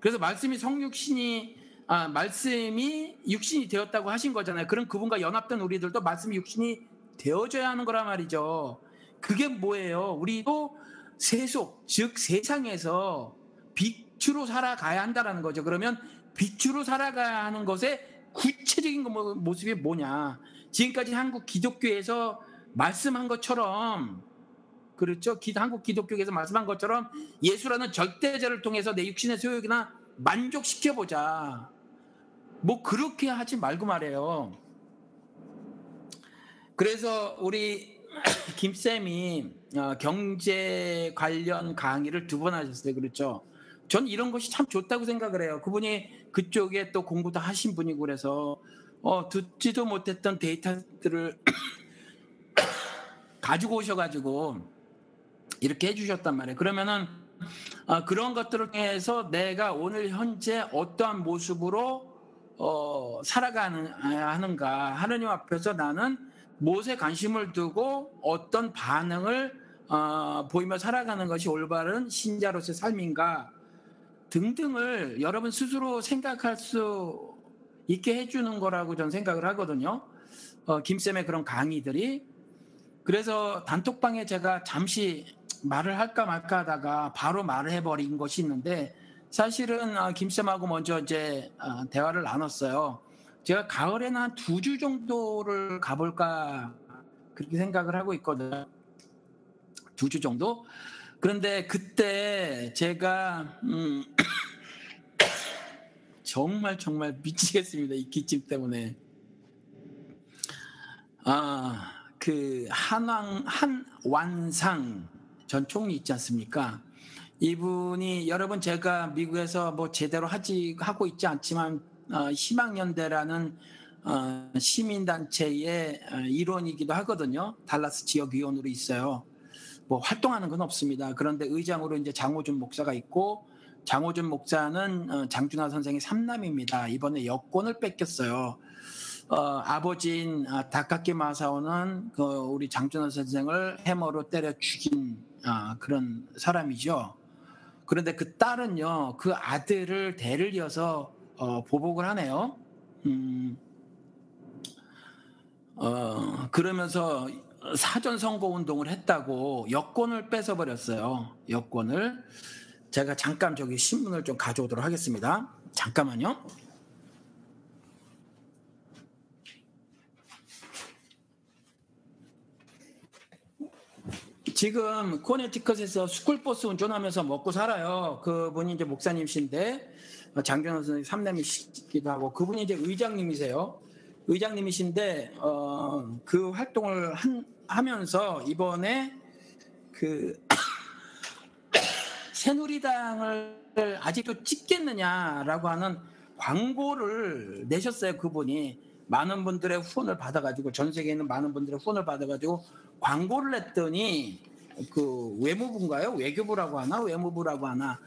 그래서 말씀이 성육신이 아, 말씀이 육신이 되었다고 하신 거잖아요. 그럼 그분과 연합된 우리들도 말씀이 육신이 되어져야 하는 거란 말이죠. 그게 뭐예요? 우리도 세속, 즉 세상에서 빛으로 살아가야 한다라는 거죠. 그러면 빛으로 살아가야 하는 것의 구체적인 모습이 뭐냐? 지금까지 한국 기독교에서 말씀한 것처럼 그렇죠. 한국 기독교에서 말씀한 것처럼 예수라는 절대자를 통해서 내 육신의 소욕이나 만족시켜 보자. 뭐 그렇게 하지 말고 말해요. 그래서 우리 김 쌤이 어, 경제 관련 강의를 두 번 하셨어요. 그렇죠. 전 이런 것이 참 좋다고 생각을 해요. 그분이 그쪽에 또 공부도 하신 분이고 그래서 어, 듣지도 못했던 데이터들을 가지고 오셔가지고 이렇게 해주셨단 말이에요. 그러면은 어, 그런 것들을 통해서 내가 오늘 현재 어떠한 모습으로 어, 살아가는 하는가 하느님 앞에서 나는 무엇에 관심을 두고 어떤 반응을 어, 보이며 살아가는 것이 올바른 신자로서의 삶인가 등등을 여러분 스스로 생각할 수 있게 해주는 거라고 저는 생각을 하거든요. 어, 김쌤의 그런 강의들이 그래서 단톡방에 제가 잠시 말을 할까 말까 하다가 바로 말을 해버린 것이 있는데 사실은 어, 김쌤하고 먼저 이제 어, 대화를 나눴어요. 제가 가을에는 한 두 주 정도를 가볼까 그렇게 생각을 하고 있거든요. 두 주 정도. 그런데 그때 제가 음 정말 정말 미치겠습니다. 이 기침 때문에. 아, 그 한왕 한완상 전 총리 있지 않습니까? 이분이 여러분 제가 미국에서 뭐 제대로 하지 하고 있지 않지만 어, 희망연대라는 어, 시민단체의 어, 일원이기도 하거든요. 달라스 지역 위원으로 있어요. 뭐 활동하는 건 없습니다. 그런데 의장으로 이제 장호준 목사가 있고 장호준 목사는 어, 장준하 선생의 삼남입니다. 이번에 여권을 뺏겼어요. 어, 아버지인 아, 다카키 마사오는 그 우리 장준하 선생을 해머로 때려 죽인 아, 그런 사람이죠. 그런데 그 딸은요, 그 아들을 대를 이어서 어, 보복을 하네요. 음, 어, 그러면서 사전 선거 운동을 했다고 여권을 뺏어버렸어요. 여권을. 제가 잠깐 저기 신문을 좀 가져오도록 하겠습니다. 잠깐만요. 지금 코네티컷에서 스쿨버스 운전하면서 먹고 살아요. 그분이 이제 목사님이신데 장교선생님 삼남이시기도 하고 그분이 이제 의장님이세요. 의장님이신데 어, 그 활동을 한, 하면서 이번에 그 새누리당을 아직도 찍겠느냐라고 하는 광고를 내셨어요. 그분이 많은 분들의 후원을 받아가지고 전 세계에 있는 많은 분들의 후원을 받아가지고 광고를 냈더니 그 외무부인가요? 외교부라고 하나 외무부라고 하나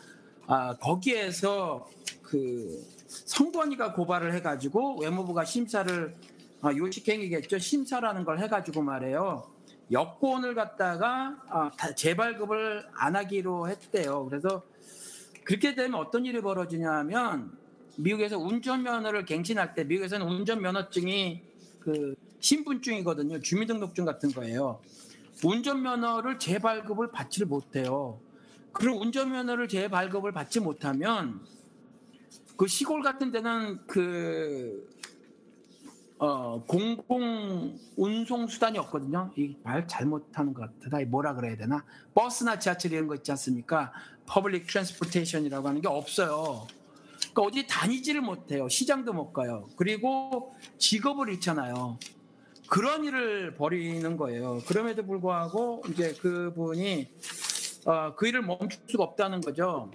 아, 거기에서 그 성권위가 고발을 해가지고 외무부가 심사를 아, 요식행위겠죠 심사라는 걸 해가지고 말해요 여권을 갖다가 아, 재발급을 안 하기로 했대요. 그래서 그렇게 되면 어떤 일이 벌어지냐면 미국에서 운전면허를 갱신할 때 미국에서는 운전면허증이 그 신분증이거든요. 주민등록증 같은 거예요. 운전면허를 재발급을 받지를 못해요. 그럼 운전면허를 재발급을 받지 못하면 그 시골 같은 데는 그 어, 공공 운송 수단이 없거든요. 이 말 잘못하는 것 같다. 뭐라 그래야 되나? 버스나 지하철 이런 거 있지 않습니까? public transportation이라고 하는 게 없어요. 그러니까 어디 다니지를 못해요. 시장도 못 가요. 그리고 직업을 잃잖아요. 그런 일을 벌이는 거예요. 그럼에도 불구하고 이제 그분이 어, 그 일을 멈출 수가 없다는 거죠.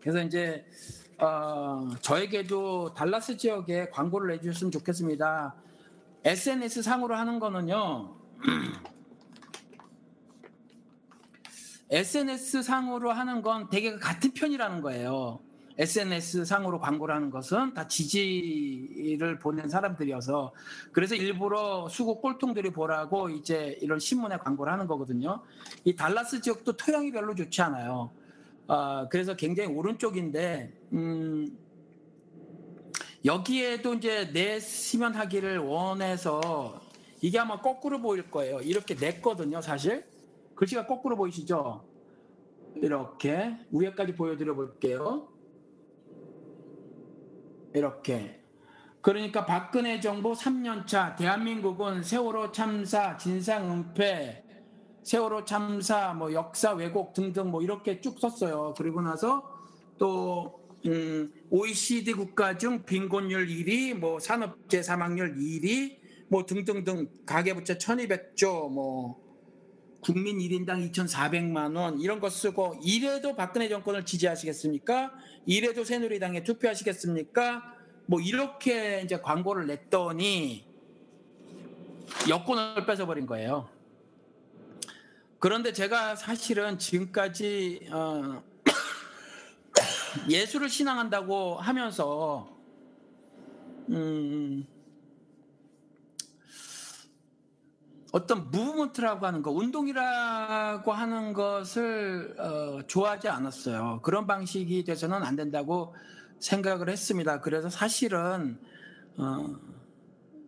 그래서 이제 어, 저에게도 달라스 지역에 광고를 내주셨으면 좋겠습니다. SNS 상으로 하는 거는요. SNS 상으로 하는 건 대개 같은 편이라는 거예요. SNS 상으로 광고를 하는 것은 다 지지를 보낸 사람들이어서 그래서 일부러 수국 꼴통들이 보라고 이제 이런 신문에 광고를 하는 거거든요. 이 달라스 지역도 토양이 별로 좋지 않아요. 어, 그래서 굉장히 오른쪽인데 음, 여기에도 이제 내시면 하기를 원해서 이게 아마 거꾸로 보일 거예요. 이렇게 냈거든요, 사실. 글씨가 거꾸로 보이시죠? 이렇게 위에까지 보여드려 볼게요. 이렇게. 그러니까 박근혜 정부 3년차 대한민국은 세월호 참사 진상 은폐 세월호 참사 뭐 역사 왜곡 등등 뭐 이렇게 쭉 썼어요. 그리고 나서 또 음, OECD 국가 중 빈곤율 1위, 뭐 산업재 사망률 1위, 뭐 등등등 가계부채 1200조, 뭐 국민 1인당 2,400만 원 이런 거 쓰고 이래도 박근혜 정권을 지지하시겠습니까? 이래도 새누리당에 투표하시겠습니까? 뭐 이렇게 이제 광고를 냈더니 여권을 뺏어버린 거예요. 그런데 제가 사실은 지금까지 어, 예수를 신앙한다고 하면서 음, 어떤 무브먼트라고 하는 거, 운동이라고 하는 것을 어, 좋아하지 않았어요. 그런 방식이 돼서는 안 된다고 생각을 했습니다. 그래서 사실은 어,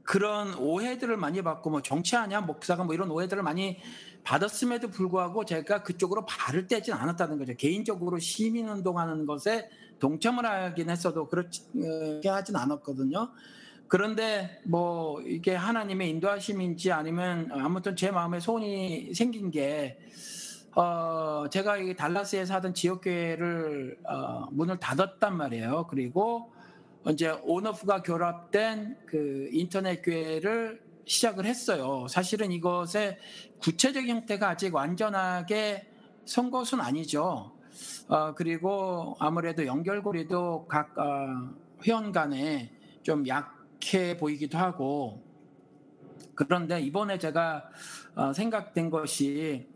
그런 오해들을 많이 받고 뭐 정치하냐 목사가 뭐 이런 오해들을 많이 받았음에도 불구하고 제가 그쪽으로 발을 떼진 않았다는 거죠. 개인적으로 시민 운동하는 것에 동참을 하긴 했어도 그렇게 하진 않았거든요. 그런데 뭐 이게 하나님의 인도하심인지 아니면 아무튼 제 마음에 소원이 생긴 게 어, 제가 이 달라스에 사던 지역교회를 어, 문을 닫았단 말이에요. 그리고 이제 온오프가 결합된 그 인터넷 교회를 시작을 했어요. 사실은 이것의 구체적인 형태가 아직 완전하게 선 것은 아니죠. 어, 그리고 아무래도 연결고리도 각 어, 회원 간에 좀 약해 보이기도 하고 그런데 이번에 제가 어, 생각된 것이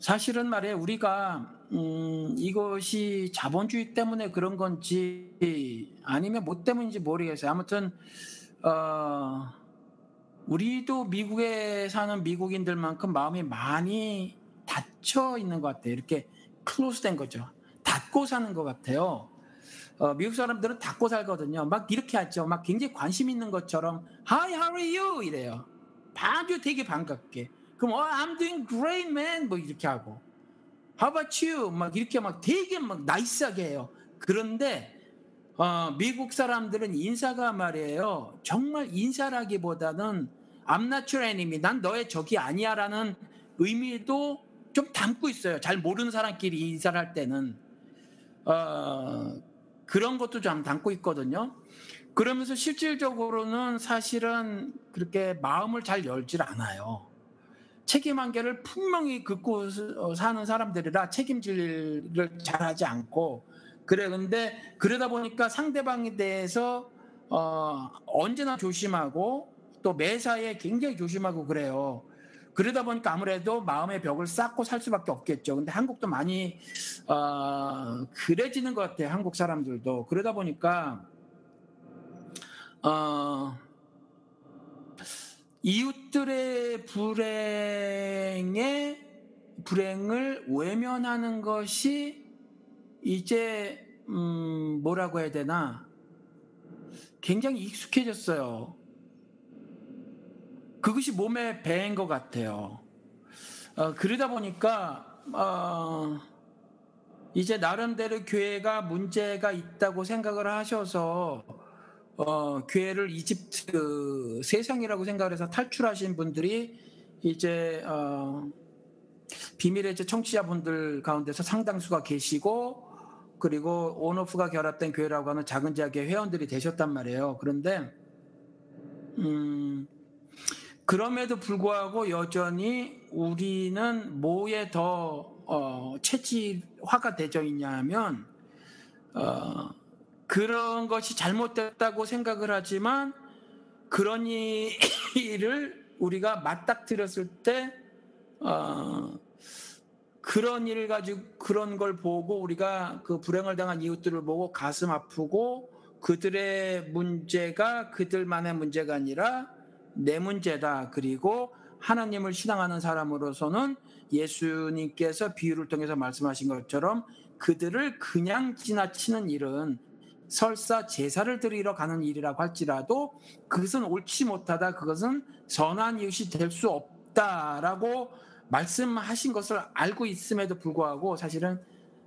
사실은 말이에요 우리가 음, 이것이 자본주의 때문에 그런 건지 아니면 뭐 때문인지 모르겠어요. 아무튼 어, 우리도 미국에 사는 미국인들만큼 마음이 많이 닫혀 있는 것 같아요. 이렇게 클로스 된 거죠. 닫고 사는 것 같아요. 어, 미국 사람들은 닫고 살거든요. 막 이렇게 하죠. 막 굉장히 관심 있는 것처럼 Hi, how are you? 이래요. 아주 되게 반갑게. 그럼 oh, I'm doing great, man. 뭐 이렇게 하고 How about you? 막 이렇게 막 되게 막 나이스하게 해요. 그런데 어, 미국 사람들은 인사가 말이에요. 정말 인사라기보다는 I'm not your enemy. 난 너의 적이 아니야 라는 의미도 좀 담고 있어요. 잘 모르는 사람끼리 인사를 할 때는 어, 그런 것도 좀 담고 있거든요. 그러면서 실질적으로는 사실은 그렇게 마음을 잘 열질 않아요. 책임 한계를 분명히 긋고 사는 사람들이라 책임질을 잘하지 않고 그래 근데 그러다 보니까 상대방에 대해서 어, 언제나 조심하고 또 매사에 굉장히 조심하고 그래요. 그러다 보니까 아무래도 마음의 벽을 쌓고 살 수밖에 없겠죠. 근데 한국도 많이 어, 그래지는 것 같아요. 한국 사람들도 그러다 보니까 어, 이웃들의 불행에 불행을 외면하는 것이 이제 음, 뭐라고 해야 되나 굉장히 익숙해졌어요. 그것이 몸에 배인 것 같아요. 어, 그러다 보니까 어, 이제 나름대로 교회가 문제가 있다고 생각을 하셔서 어, 교회를 이집트 세상이라고 생각을 해서 탈출하신 분들이 이제 어, 비밀의 제 청취자분들 가운데서 상당수가 계시고 그리고 온오프가 결합된 교회라고 하는 작은 지역의 회원들이 되셨단 말이에요. 그런데 음, 그럼에도 불구하고 여전히 우리는 뭐에 더 어, 체질화가 되어 있냐면 어, 그런 것이 잘못됐다고 생각을 하지만 그런 일을 우리가 맞닥뜨렸을 때 어, 그런 일을 가지고 그런 걸 보고 우리가 그 불행을 당한 이웃들을 보고 가슴 아프고 그들의 문제가 그들만의 문제가 아니라 내 문제다. 그리고 하나님을 신앙하는 사람으로서는 예수님께서 비유를 통해서 말씀하신 것처럼 그들을 그냥 지나치는 일은 설사 제사를 드리러 가는 일이라고 할지라도 그것은 옳지 못하다. 그것은 선한 이웃이 될 수 없다라고 말씀하신 것을 알고 있음에도 불구하고 사실은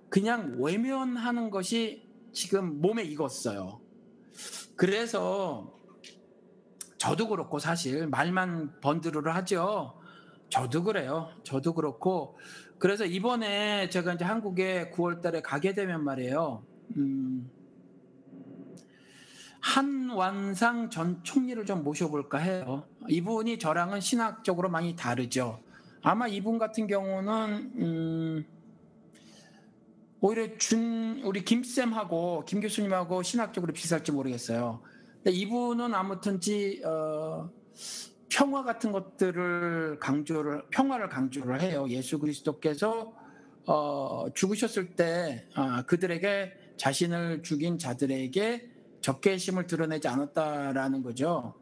그냥 외면하는 것이 지금 몸에 익었어요. 그래서 저도 그렇고 사실 말만 번드르르 하죠. 저도 그래요. 저도 그렇고 그래서 이번에 제가 이제 한국에 9월달에 가게 되면 말이에요. 음, 한완상 전 총리를 좀 모셔볼까 해요. 이분이 저랑은 신학적으로 많이 다르죠. 아마 이분 같은 경우는 음, 오히려 준 우리 김 쌤하고 김 교수님하고 신학적으로 비슷할지 모르겠어요. 근데 이분은 아무튼지 어, 평화 같은 것들을 강조를 평화를 강조를 해요. 예수 그리스도께서 어, 죽으셨을 때 어, 그들에게 자신을 죽인 자들에게 적개심을 드러내지 않았다라는 거죠.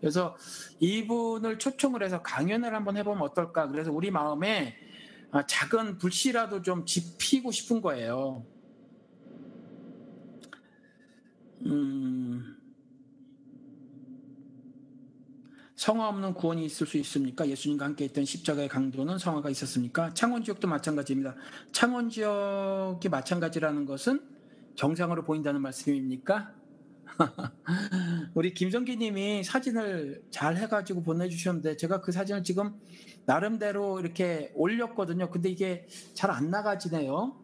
그래서 이분을 초청을 해서 강연을 한번 해보면 어떨까. 그래서 우리 마음에 아, 작은 불씨라도 좀 지피고 싶은 거예요. 음, 성화 없는 구원이 있을 수 있습니까? 예수님과 함께 있던 십자가의 강도는 성화가 있었습니까? 창원 지역도 마찬가지입니다. 창원 지역이 마찬가지라는 것은 정상으로 보인다는 말씀입니까? 우리 김성기님이 사진을 잘 해가지고 보내주셨는데 제가 그 사진을 지금 나름대로 이렇게 올렸거든요. 근데 이게 잘 안 나가지네요.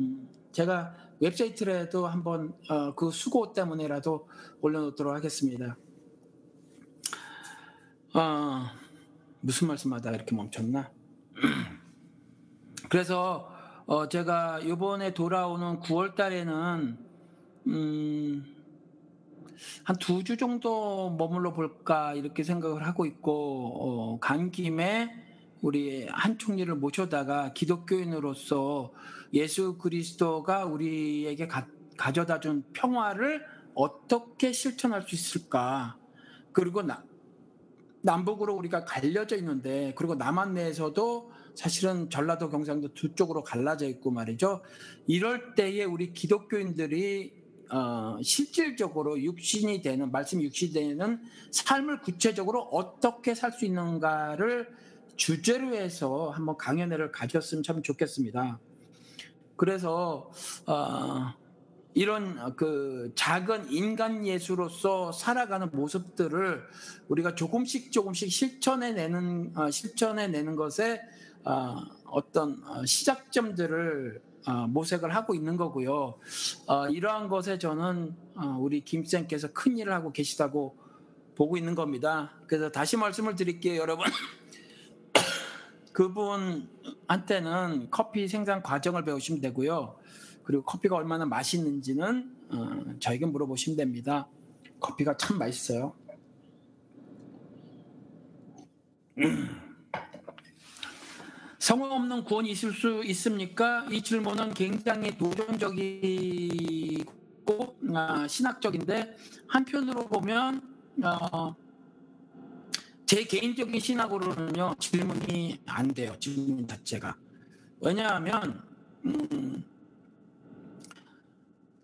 음, 제가 웹사이트라도 한번 어, 그 수고 때문에라도 올려놓도록 하겠습니다. 어, 무슨 말씀하다 이렇게 멈췄나? 그래서 어, 제가 이번에 돌아오는 9월 달에는 음, 한 두 주 정도 머물러 볼까 이렇게 생각을 하고 있고 어, 간 김에 우리 한 총리를 모셔다가 기독교인으로서 예수 그리스도가 우리에게 가, 가져다 준 평화를 어떻게 실천할 수 있을까 그리고 나, 남북으로 우리가 갈려져 있는데 그리고 남한 내에서도 사실은 전라도 경상도 두 쪽으로 갈라져 있고 말이죠. 이럴 때에 우리 기독교인들이 어, 실질적으로 육신이 되는 말씀 육신이 되는 삶을 구체적으로 어떻게 살 수 있는가를 주제로 해서 한번 강연회를 가졌으면 참 좋겠습니다. 그래서 어, 이런 그 작은 인간 예수로서 살아가는 모습들을 우리가 조금씩 조금씩 실천해 내는 어, 실천해 내는 것에 어, 어떤 어, 시작점들을 어, 모색을 하고 있는 거고요. 어, 이러한 것에 저는 어, 우리 김쌤께서 큰 일을 하고 계시다고 보고 있는 겁니다. 그래서 다시 말씀을 드릴게요, 여러분. 그분한테는 커피 생산 과정을 배우시면 되고요. 그리고 커피가 얼마나 맛있는지는 어, 저에게 물어보시면 됩니다. 커피가 참 맛있어요. 성공 없는 구원이 있을 수 있습니까? 이 질문은 굉장히 도전적이고 아, 신학적인데 한편으로 보면 어, 제 개인적인 신학으로는요 질문이 안 돼요 질문 자체가 왜냐하면 음,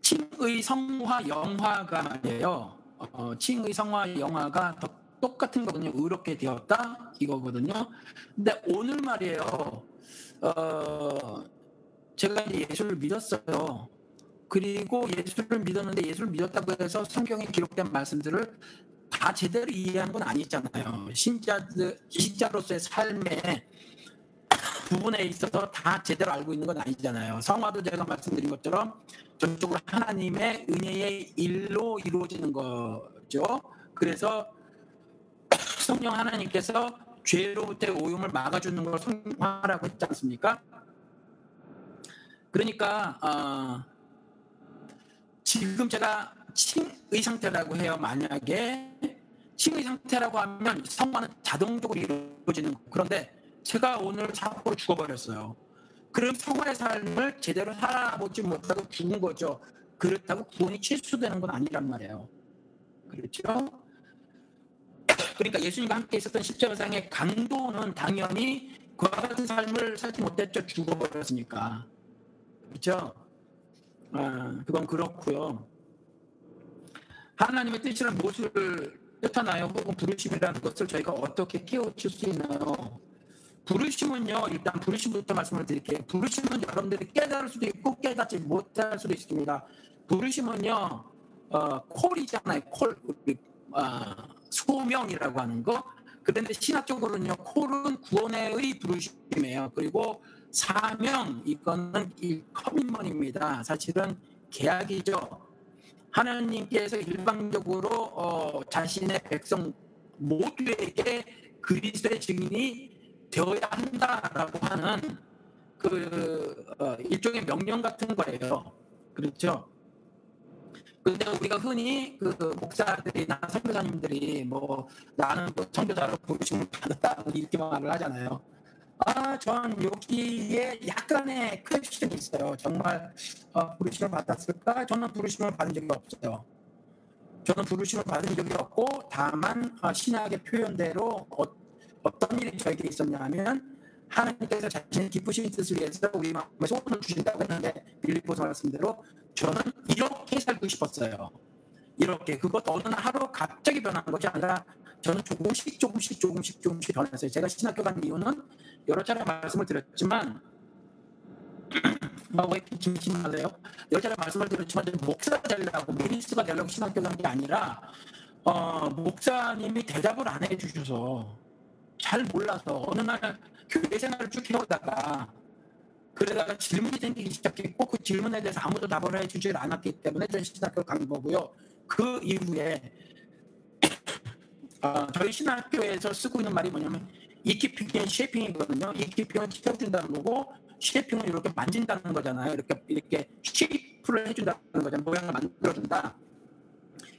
칭의 성화 영화가 말이에요 어, 칭의 성화 영화가 더 똑같은 거거든요. 의롭게 되었다 이거거든요. 근데 오늘 말이에요. 어, 제가 이제 예수를 믿었어요. 그리고 예수를 믿었는데 예수를 믿었다고 해서 성경에 기록된 말씀들을 다 제대로 이해한 건 아니잖아요. 신자들 신자로서의 삶의 부분에 있어서 다 제대로 알고 있는 건 아니잖아요. 성화도 제가 말씀드린 것처럼 전적으로 하나님의 은혜의 일로 이루어지는 거죠. 그래서 성령 하나님께서 죄로부터의 오염을 막아주는 걸 성화라고 했지 않습니까? 그러니까 어, 지금 제가 칭의 상태라고 해요. 만약에 칭의 상태라고 하면 성화는 자동적으로 이루어지는 거. 그런데 제가 오늘 사고로 죽어버렸어요. 그럼 성화의 삶을 제대로 살아보지 못하고 죽은 거죠. 그렇다고 구원이 취소되는 건 아니란 말이에요. 그렇죠? 그러니까 예수님과 함께 있었던 십자가상의 강도는 당연히 그와 같은 삶을 살지 못했죠. 죽어버렸으니까. 그렇죠? 아, 그건 그렇고요. 하나님의 뜻이란 무엇을 뜻하나요? 혹은 부르심이라는 것을 저희가 어떻게 깨우칠 수 있나요? 부르심은요, 일단 부르심부터 말씀을 드릴게요. 부르심은 여러분들이 깨달을 수도 있고 깨닫지 못할 수도 있습니다. 부르심은요, 어, 콜이잖아요. 콜. 어, 소명이라고 하는 거. 그런데 신학적으로는요, 콜은 구원의 부르심이에요. 그리고 사명, 이거는 커밋먼입니다. 사실은 계약이죠. 하나님께서 일방적으로 어, 자신의 백성 모두에게 그리스도의 증인이 되어야 한다라고 하는 그 어, 일종의 명령 같은 거예요. 그렇죠? 근데 우리가 흔히 그 목사들이 나 선교사님들이 뭐 나는 뭐 선교사로 부르심을 받았다 이렇게 말을 하잖아요. 아, 전 여기에 약간의 퀘스천이 있어요. 정말 어, 부르심을 받았을까? 저는 부르심을 받은 적이 없어요. 저는 부르심을 받은 적이 없고 다만 어, 신학의 표현대로 어, 어떤 일이 저에게 있었냐면 하나님께서 자신의 기쁘신 뜻을 위해서 우리 마음에 소원을 주신다고 했는데 빌리포서 말씀대로 저는 이렇게 살고 싶었어요. 이렇게 그것 어느 하루 갑자기 변한 것이 아니라 저는 조금씩 조금씩 조금씩 조금씩 변했어요. 제가 신학교 간 이유는 여러 차례 말씀을 드렸지만 아, 왜 짐심하세요? 여러 차례 말씀을 드렸지만 목사가 되려고 미니스가 되려고 신학교 간 게 아니라 어, 목사님이 대답을 안 해주셔서 잘 몰라서 어느 날 교회 생활을 쭉 해오다가 그러다가 질문이 생기기 시작했고 그 질문에 대해서 아무도 답을 해주질 않았기 때문에 전 신학교 간 거고요. 그 이후에 어, 저희 신학교에서 쓰고 있는 말이 뭐냐면 equipping은 shaping이거든요. equipping은 채워준다는 거고 shaping은 이렇게 만진다는 거잖아요. 이렇게 이렇게 shape를 해준다는 거잖아요. 모양을 만들어준다.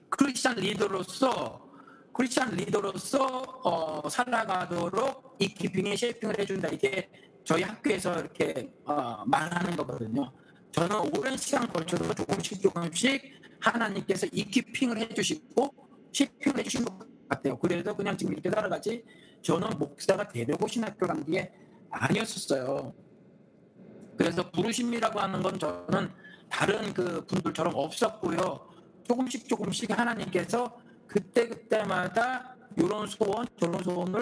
크리스찬 리더로서 크리스찬 리더로서 어, 살아가도록 이키핑에 쉐이핑을 해준다. 이게 저희 학교에서 이렇게 어, 말하는 거거든요. 저는 오랜 시간 걸쳐서 조금씩 조금씩 하나님께서 이키핑을 해주시고 쉐이핑을 해주신 것 같아요. 그래서 그냥 지금 이렇게 살아가지 저는 목사가 되려고 신학교 간 게 아니었었어요. 그래서 부르심이라고 하는 건 저는 다른 그 분들처럼 없었고요. 조금씩 조금씩 하나님께서 그때 그때마다 이런 소원 저런 소원을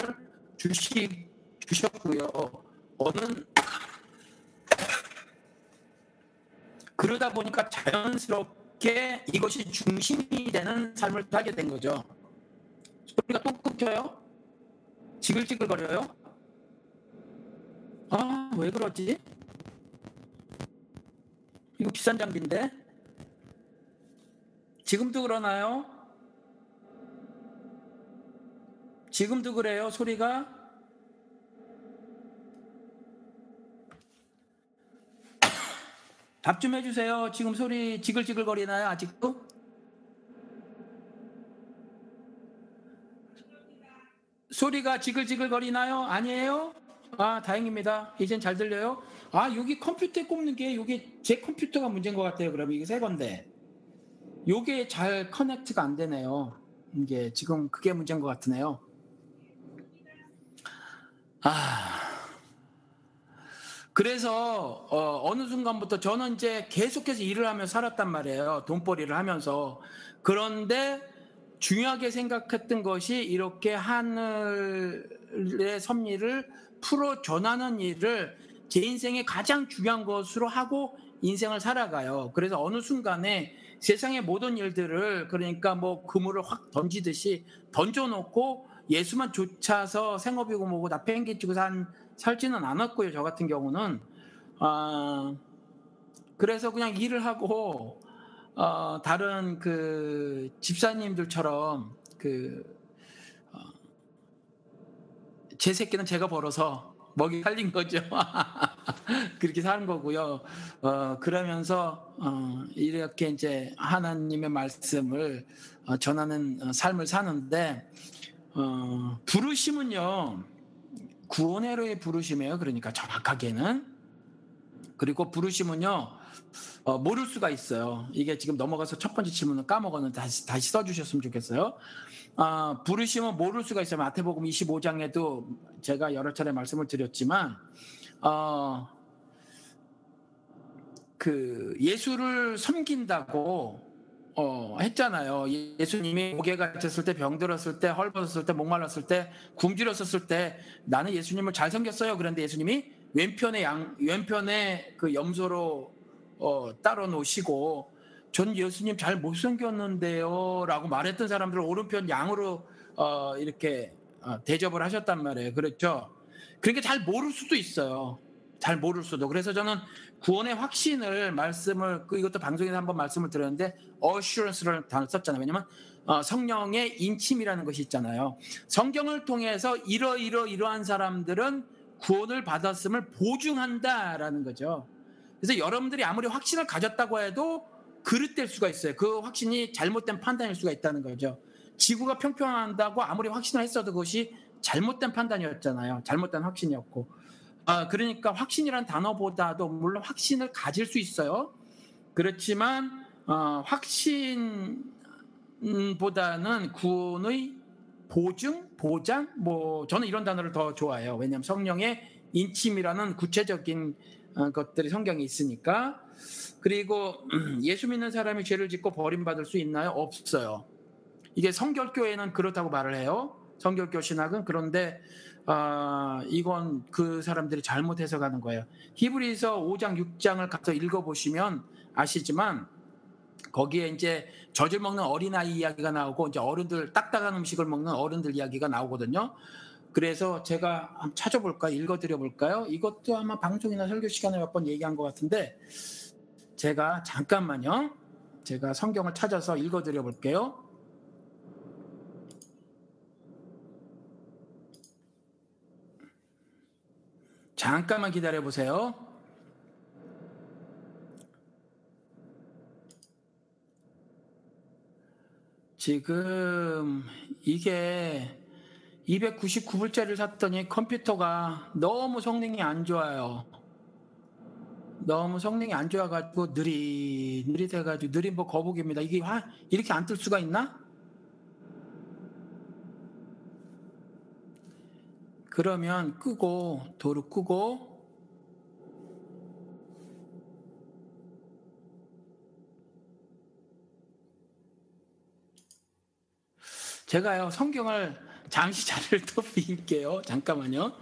주시 주셨고요. 어느 그러다 보니까 자연스럽게 이것이 중심이 되는 삶을 하게 된 거죠. 소리가 또 끊겨요? 지글지글거려요? 아, 왜 그러지? 이거 비싼 장비인데? 지금도 그러나요? 지금도 그래요, 소리가? 답 좀 해주세요. 지금 소리 지글지글 거리나요, 아직도? 소리가 지글지글 거리나요? 아니에요? 아, 다행입니다. 이젠 잘 들려요? 아, 여기 컴퓨터에 꼽는 게 여기 제 컴퓨터가 문제인 것 같아요. 그럼 이게 새 건데. 요게 잘 커넥트가 안 되네요. 이게 지금 그게 문제인 것 같으네요. 아. 그래서 어, 느 순간부터 저는 이제 계속해서 일을 하며 살았단 말이에요. 돈벌이를 하면서. 그런데 중요하게 생각했던 것이 이렇게 하늘의 섭리를 풀어 전하는 일을 제 인생의 가장 중요한 것으로 하고 인생을 살아가요. 그래서 어느 순간에 세상의 모든 일들을 그러니까 뭐 그물을 확 던지듯이 던져놓고 예수만 쫓아서 생업이고 뭐고 나 팽개치고 산 살지는 않았고요. 저 같은 경우는 아 그래서 그냥 일을 하고 어, 다른 그 집사님들처럼 그 어, 제 새끼는 제가 벌어서 먹이 살린 거죠. 그렇게 사는 거고요. 어, 그러면서 어, 이렇게 이제 하나님의 말씀을 어, 전하는 삶을 사는데 어, 부르심은요 구원회로의 부르심이에요. 그러니까 정확하게는 그리고 부르심은요 어, 모를 수가 있어요. 이게 지금 넘어가서 첫 번째 질문을 까먹었는데 다시, 다시 써주셨으면 좋겠어요. 어, 부르심은 모를 수가 있어요. 마태복음 25장에도 제가 여러 차례 말씀을 드렸지만, 어, 그 예수를 섬긴다고 어, 했잖아요. 예수님이 목에 갇혔을 때, 병들었을 때, 헐벗었을 때, 목말랐을 때, 굶주렸었을 때 나는 예수님을 잘 섬겼어요. 그런데 예수님이 왼편에 양, 왼편에 그 염소로 어, 따로 놓으시고 전 예수님 잘못 섬겼는데요 라고 말했던 사람들을 오른편 양으로 어, 이렇게 어, 대접을 하셨단 말이에요. 그렇죠? 그러니까 잘 모를 수도 있어요. 잘 모를 수도. 그래서 저는 구원의 확신을 말씀을 그 이것도 방송에서 한번 말씀을 드렸는데 assurance를 단어 썼잖아요. 왜냐면 어, 성령의 인침이라는 것이 있잖아요. 성경을 통해서 이러이러 이러한 사람들은 구원을 받았음을 보증한다라는 거죠. 그래서 여러분들이 아무리 확신을 가졌다고 해도 그릇될 수가 있어요. 그 확신이 잘못된 판단일 수가 있다는 거죠. 지구가 평평한다고 아무리 확신을 했어도 그것이 잘못된 판단이었잖아요. 잘못된 확신이었고. 아, 그러니까 확신이란 단어보다도 물론 확신을 가질 수 있어요. 그렇지만 어, 확신보다는 구원의 보증, 보장, 뭐 저는 이런 단어를 더 좋아해요. 왜냐하면 성령의 인침이라는 구체적인 어, 것들이 성경에 있으니까. 그리고 예수 믿는 사람이 죄를 짓고 버림받을 수 있나요? 없어요. 이게 성결교회는 그렇다고 말을 해요. 성결교 신학은 그런데 어, 이건 그 사람들이 잘못 해석하는 거예요. 히브리서 5장 6장을 가서 읽어 보시면 아시지만 거기에 이제 젖을 먹는 어린아이 이야기가 나오고 이제 어른들 딱딱한 음식을 먹는 어른들 이야기가 나오거든요. 그래서 제가 한번 찾아볼까 읽어드려 볼까요? 이것도 아마 방송이나 설교 시간에 몇 번 얘기한 것 같은데 제가 잠깐만요. 제가 성경을 찾아서 읽어드려 볼게요. 잠깐만 기다려 보세요. 지금 이게 299불짜리를 샀더니 컴퓨터가 너무 성능이 안 좋아요. 너무 성능이 안 좋아가지고 느리 느릿해가지고 느린 뭐 거북입니다. 이게 화, 이렇게 안 뜰 수가 있나? 그러면 끄고 도로 끄고 제가요 성경을 잠시 자리를 또 빌게요. 잠깐만요.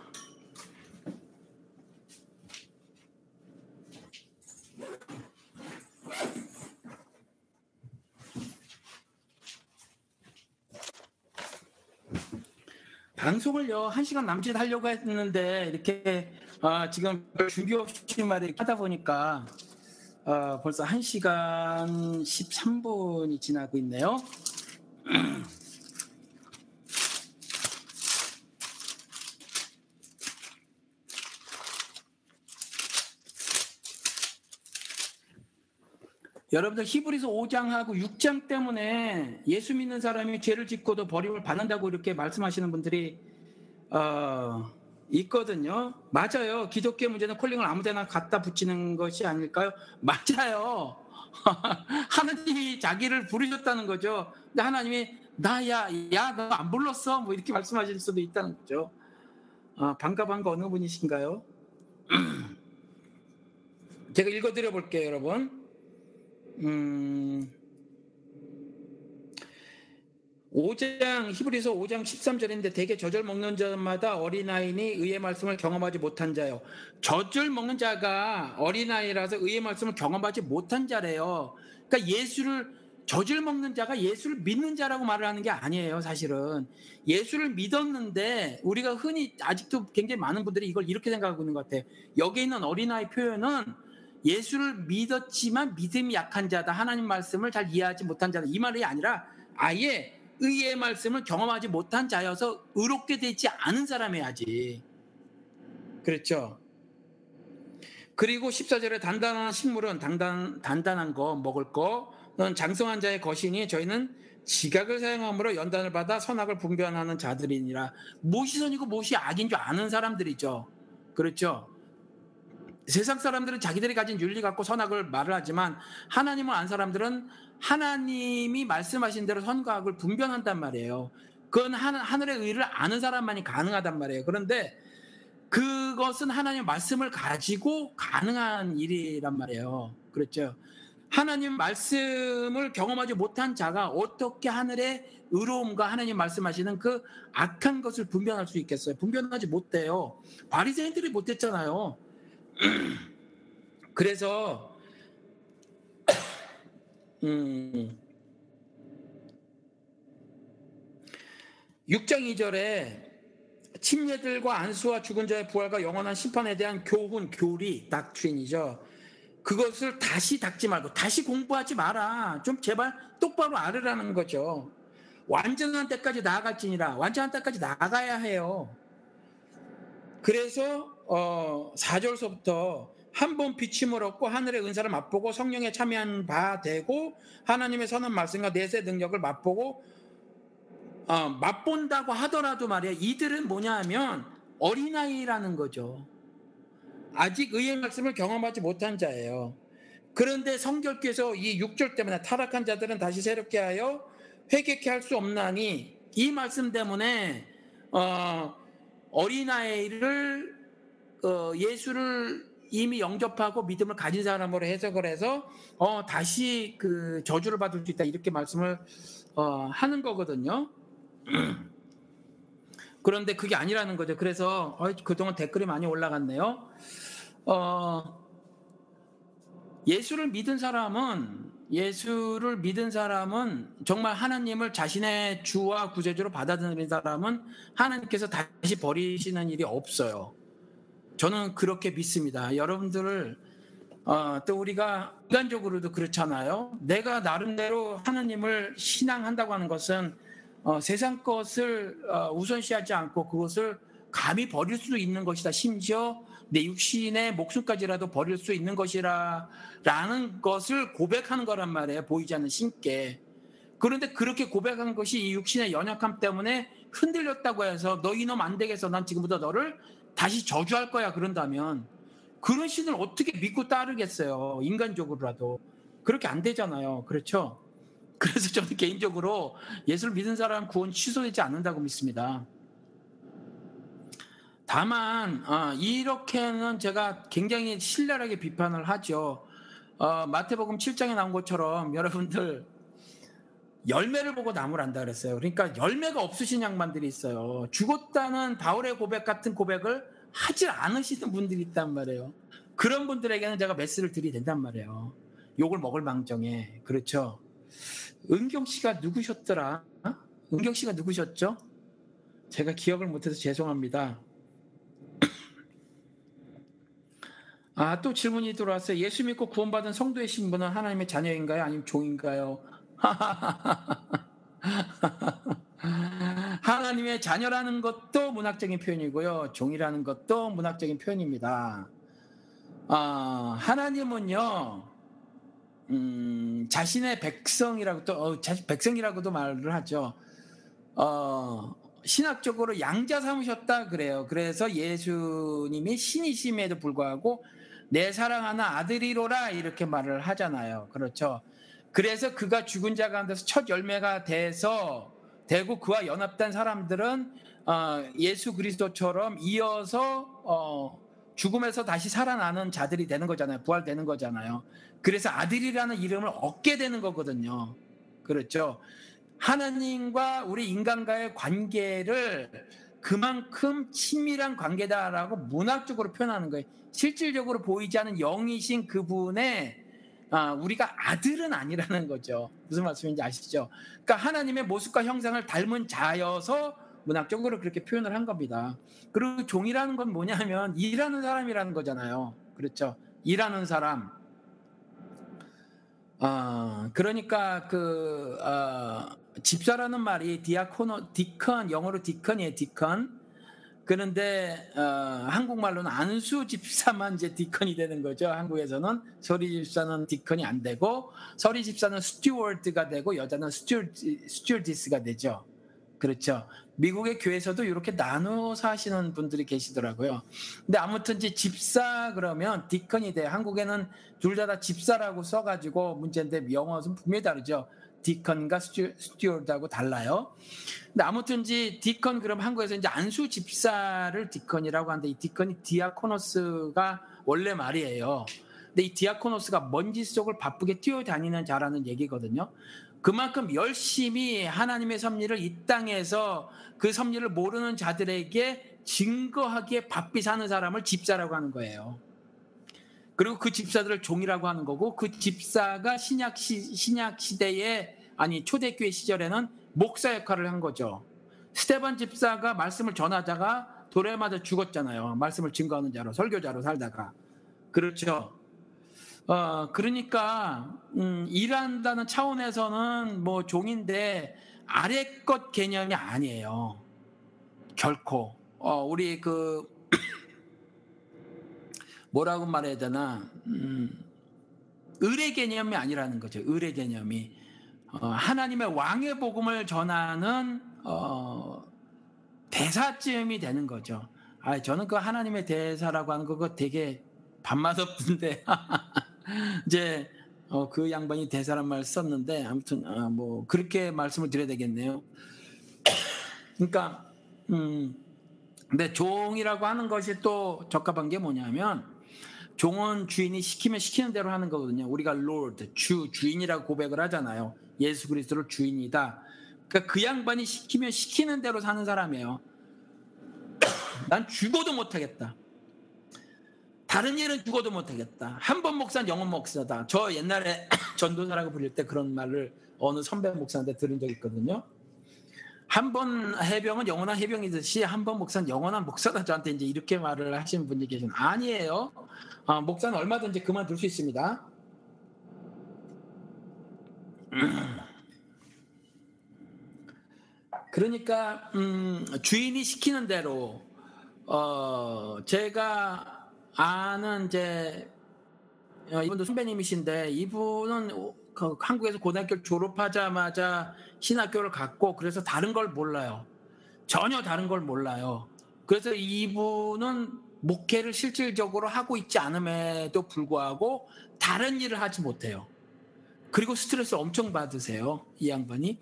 방송을요 한 시간 남짓 하려고 했는데 이렇게 아, 지금 준비 없이 말이 하다 보니까 어, 벌써 1시간 13분이 지나고 있네요. 여러분들 히브리서 5장하고 6장 때문에 예수 믿는 사람이 죄를 짓고도 버림을 받는다고 이렇게 말씀하시는 분들이 어, 있거든요. 맞아요. 기독교 문제는 콜링을 아무데나 갖다 붙이는 것이 아닐까요? 맞아요. 하나님이 자기를 부르셨다는 거죠. 근데 하나님이 나야 야너 안 불렀어 뭐 이렇게 말씀하실 수도 있다는 거죠. 어, 반가 반가 어느 분이신가요? 제가 읽어드려 볼게요, 여러분. 음, 5장 히브리서 5장 13절인데 대개 젖을 먹는 자마다 어린아이니 의의 말씀을 경험하지 못한 자요. 젖을 먹는 자가 어린아이라서 의의 말씀을 경험하지 못한 자래요. 그러니까 예수를 젖을 먹는 자가 예수를 믿는 자라고 말을 하는 게 아니에요, 사실은. 예수를 믿었는데 우리가 흔히 아직도 굉장히 많은 분들이 이걸 이렇게 생각하고 있는 것 같아요. 여기 있는 어린아이 표현은 예수를 믿었지만 믿음이 약한 자다. 하나님 말씀을 잘 이해하지 못한 자다. 이 말이 아니라 아예 의의 말씀을 경험하지 못한 자여서 의롭게 되지 않은 사람이야지. 그렇죠. 그리고 14절에 단단한 식물은 단단, 단단한 거 먹을 거는 장성한 자의 것이니 저희는 지각을 사용함으로 연단을 받아 선악을 분별하는 자들이니라. 무엇이 선이고 무엇이 악인 줄 아는 사람들이죠. 그렇죠. 세상 사람들은 자기들이 가진 윤리 갖고 선악을 말을 하지만 하나님을 안 사람들은 하나님이 말씀하신 대로 선과 악을 분별한단 말이에요. 그건 하늘의 의를 아는 사람만이 가능하단 말이에요. 그런데 그것은 하나님 말씀을 가지고 가능한 일이란 말이에요. 그렇죠. 하나님 말씀을 경험하지 못한 자가 어떻게 하늘의 의로움과 하나님 말씀하시는 그 악한 것을 분별할 수 있겠어요? 분별하지 못해요. 바리새인들이 못했잖아요. 그래서 음, 6장 2절에 침례들과 안수와 죽은 자의 부활과 영원한 심판에 대한 교훈, 교리, 닥트린이죠. 그것을 다시 닦지 말고 다시 공부하지 마라. 좀 제발 똑바로 알으라는 거죠. 완전한 때까지 나아갈지니라. 완전한 때까지 나가야 해요. 그래서 어, 4절서부터 한 번 비침을 얻고 하늘의 은사를 맛보고 성령에 참여한 바 되고 하나님의 선한 말씀과 내세 능력을 맛보고 어, 맛본다고 하더라도 말이야 이들은 뭐냐 하면 어린아이라는 거죠. 아직 의의 말씀을 경험하지 못한 자예요. 그런데 성결께서 이 6절 때문에 타락한 자들은 다시 새롭게 하여 회개케 할 수 없나니 이 말씀 때문에 어, 어린아이를 어, 예수를 이미 영접하고 믿음을 가진 사람으로 해석을 해서 어, 다시 그 저주를 받을 수 있다 이렇게 말씀을 어, 하는 거거든요. 그런데 그게 아니라는 거죠. 그래서 어, 그동안 댓글이 많이 올라갔네요. 어, 예수를 믿은 사람은 예수를 믿은 사람은 정말 하나님을 자신의 주와 구세주로 받아들인 사람은 하나님께서 다시 버리시는 일이 없어요. 저는 그렇게 믿습니다. 여러분들을 어, 또 우리가 인간적으로도 그렇잖아요. 내가 나름대로 하나님을 신앙한다고 하는 것은 어, 세상 것을 어, 우선시하지 않고 그것을 감히 버릴 수도 있는 것이다. 심지어 내 육신의 목숨까지라도 버릴 수 있는 것이라라는 것을 고백하는 거란 말이에요. 보이지 않는 신께. 그런데 그렇게 고백한 것이 이 육신의 연약함 때문에 흔들렸다고 해서 너 이놈 안 되겠어. 난 지금부터 너를 다시 저주할 거야. 그런다면 그런 신을 어떻게 믿고 따르겠어요. 인간적으로라도. 그렇게 안 되잖아요. 그렇죠? 그래서 저는 개인적으로 예수를 믿은 사람 구원 취소되지 않는다고 믿습니다. 다만 어, 이렇게는 제가 굉장히 신랄하게 비판을 하죠. 어, 마태복음 7장에 나온 것처럼 여러분들 열매를 보고 나무를 안다 그랬어요. 그러니까 열매가 없으신 양반들이 있어요. 죽었다는 바울의 고백 같은 고백을 하질 않으시는 분들이 있단 말이에요. 그런 분들에게는 제가 메스를 된단 말이에요. 욕을 먹을 망정에 그렇죠. 은경 씨가 누구셨더라? 은경 씨가 누구셨죠? 제가 기억을 못해서 죄송합니다. 아, 또 질문이 들어왔어요. 예수 믿고 구원받은 성도의 신분은 하나님의 자녀인가요? 아니면 종인가요? 하나님의 자녀라는 것도 문학적인 표현이고요. 종이라는 것도 문학적인 표현입니다. 아, 하나님은요, 음, 자신의 백성이라고 또, 어, 백성이라고도 말을 하죠. 어, 신학적으로 양자 삼으셨다 그래요. 그래서 예수님이 신이심에도 불구하고 내 사랑하는 아들이로라 이렇게 말을 하잖아요. 그렇죠. 그래서 그가 죽은 자 가운데서 첫 열매가 돼서 되고 그와 연합된 사람들은 어, 예수 그리스도처럼 이어서 어, 죽음에서 다시 살아나는 자들이 되는 거잖아요. 부활되는 거잖아요. 그래서 아들이라는 이름을 얻게 되는 거거든요. 그렇죠. 하나님과 우리 인간과의 관계를 그만큼 친밀한 관계다라고 문학적으로 표현하는 거예요. 실질적으로 보이지 않는 영이신 그분의 아, 우리가 아들은 아니라는 거죠. 무슨 말씀인지 아시죠? 그러니까 하나님의 모습과 형상을 닮은 자여서 문학적으로 그렇게 표현을 한 겁니다. 그리고 종이라는 건 뭐냐면 일하는 사람이라는 거잖아요. 그렇죠? 일하는 사람. 아, 그러니까 그 어, 집사라는 말이 디아코노 deacon 영어로 deacon이에요. deacon. 그런데 어, 한국말로는 안수 집사만 이제 deacon이 되는 거죠. 한국에서는 서리 집사는 deacon이 안 되고 서리 집사는 steward가 되고 여자는 stewar- stewardess가 되죠. 그렇죠. 미국의 교회에서도 이렇게 나누어서 하시는 분들이 계시더라고요. 근데 아무튼 이제 집사 그러면 deacon이 돼. 한국에는 둘 다 다 집사라고 써가지고 문제인데 영어는 분명히 다르죠. deacon과 steward하고 달라요. 근데 아무튼지 deacon 그럼 한국에서 이제 안수 집사를 deacon이라고 하는데 이 deacon이 디아코노스가 원래 말이에요. 근데 이 디아코노스가 먼지 속을 바쁘게 뛰어다니는 자라는 얘기거든요. 그만큼 열심히 하나님의 섭리를 이 땅에서 그 섭리를 모르는 자들에게 증거하기에 바삐 사는 사람을 집사라고 하는 거예요. 그리고 그 집사들을 종이라고 하는 거고 그 집사가 신약 시, 신약 시대에 아니 초대교회 시절에는 목사 역할을 한 거죠. 스테반 집사가 말씀을 전하다가 돌에 맞아 죽었잖아요. 말씀을 증거하는 자로 설교자로 살다가 그렇죠. 어 그러니까 음, 일한다는 차원에서는 뭐 종인데 아래 것 개념이 아니에요. 결코. 어 우리 그 뭐라고 말해야 되나 음, 의뢰 개념이 아니라는 거죠. 의뢰 개념이 어, 하나님의 왕의 복음을 전하는 어, 대사쯤이 되는 거죠. 아, 저는 그 하나님의 대사라고 하는 거 되게 밥맛 없는데 이제 어, 그 양반이 대사란 말 썼는데 아무튼 어, 뭐 그렇게 말씀을 드려야 되겠네요. 그러니까 음, 근데 종이라고 하는 것이 또 적합한 게 뭐냐면 종은 주인이 시키면 시키는 대로 하는 거거든요. 우리가 Lord, 주, 주인이라고 고백을 하잖아요. 예수 그리스도를 주인이다. 그러니까 그 양반이 시키면 시키는 대로 사는 사람이에요. 난 죽어도 못하겠다. 다른 일은 죽어도 못하겠다. 한 번 목사는 영원 목사다. 저 옛날에 전도사라고 부를 때 그런 말을 어느 선배 목사한테 들은 적 있거든요. 한 번 해병은 영원한 해병이듯이 한 번 목사는 영원한 목사다. 저한테 이제 이렇게 말을 하시는 분이 계신 아니에요. 아, 목사는 얼마든지 그만둘 수 있습니다. 그러니까 음, 주인이 시키는 대로 어, 제가 아는 이제 어, 이분도 선배님이신데 이분은 그 한국에서 고등학교 졸업하자마자 신학교를 갔고 그래서 다른 걸 몰라요. 전혀 다른 걸 몰라요. 그래서 이분은 목회를 실질적으로 하고 있지 않음에도 불구하고 다른 일을 하지 못해요. 그리고 스트레스 엄청 받으세요. 이 양반이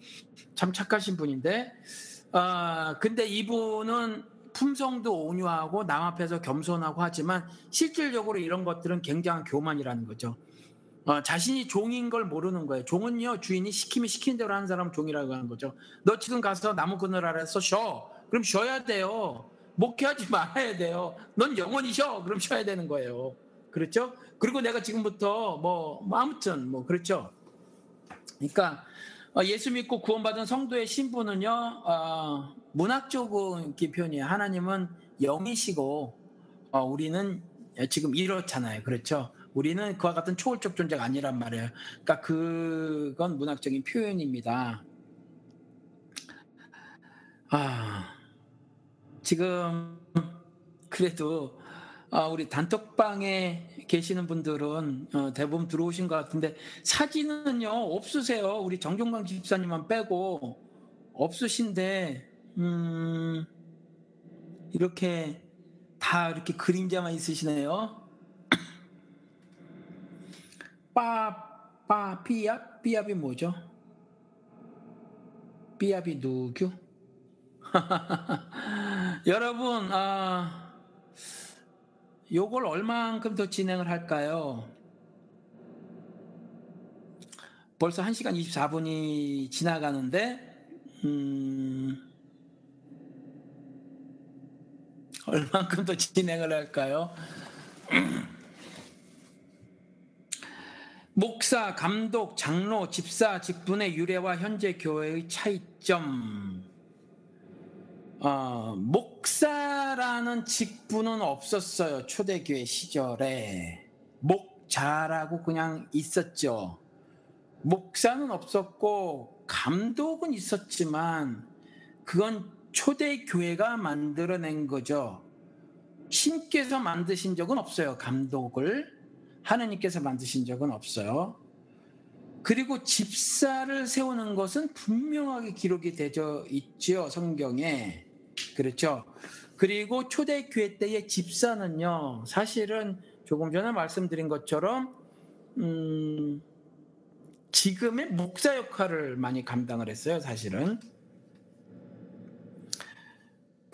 참 착하신 분인데, 아 근데 이분은 품성도 온유하고 남 앞에서 겸손하고 하지만 실질적으로 이런 것들은 굉장한 교만이라는 거죠. 어, 자신이 종인 걸 모르는 거예요. 종은요 주인이 시키면 시키는 대로 하는 사람 종이라고 하는 거죠. 너 지금 가서 나무 그늘 아래 서 쉬어. 그럼 쉬어야 돼요. 목회하지 말아야 돼요. 넌 영원히 쉬어. 그럼 쉬어야 되는 거예요. 그렇죠? 그리고 내가 지금부터 뭐, 뭐 아무튼 뭐 그렇죠. 그러니까 어, 예수 믿고 구원받은 성도의 신분은요 어, 문학적인 표현이에요. 하나님은 영이시고 어, 우리는 지금 이렇잖아요. 그렇죠? 우리는 그와 같은 초월적 존재가 아니란 말이에요. 그러니까 그건 문학적인 표현입니다. 아, 지금 그래도 아, 우리 단톡방에 계시는 분들은 어, 대부분 들어오신 것 같은데 사진은요 없으세요. 우리 정종강 집사님만 빼고 없으신데 음, 이렇게 다 이렇게 그림자만 있으시네요. 빠, 빠, 삐압? 삐압이 뭐죠? 삐압이 누구? 여러분, 아, 요걸 얼만큼 더 진행을 할까요? 벌써 1시간 24분이 지나가는데, 음, 얼만큼 더 진행을 할까요? 목사, 감독, 장로, 집사, 직분의 유래와 현재 교회의 차이점. 어, 목사라는 직분은 없었어요. 초대교회 시절에. 목자라고 그냥 있었죠. 목사는 없었고, 감독은 있었지만, 그건 초대교회가 만들어낸 거죠. 신께서 만드신 적은 없어요. 감독을. 하나님께서 만드신 적은 없어요. 그리고 집사를 세우는 것은 분명하게 기록이 되어 있죠. 성경에. 그렇죠. 그리고 초대교회 때의 집사는요, 사실은 조금 전에 말씀드린 것처럼, 음, 지금의 목사 역할을 많이 감당을 했어요, 사실은.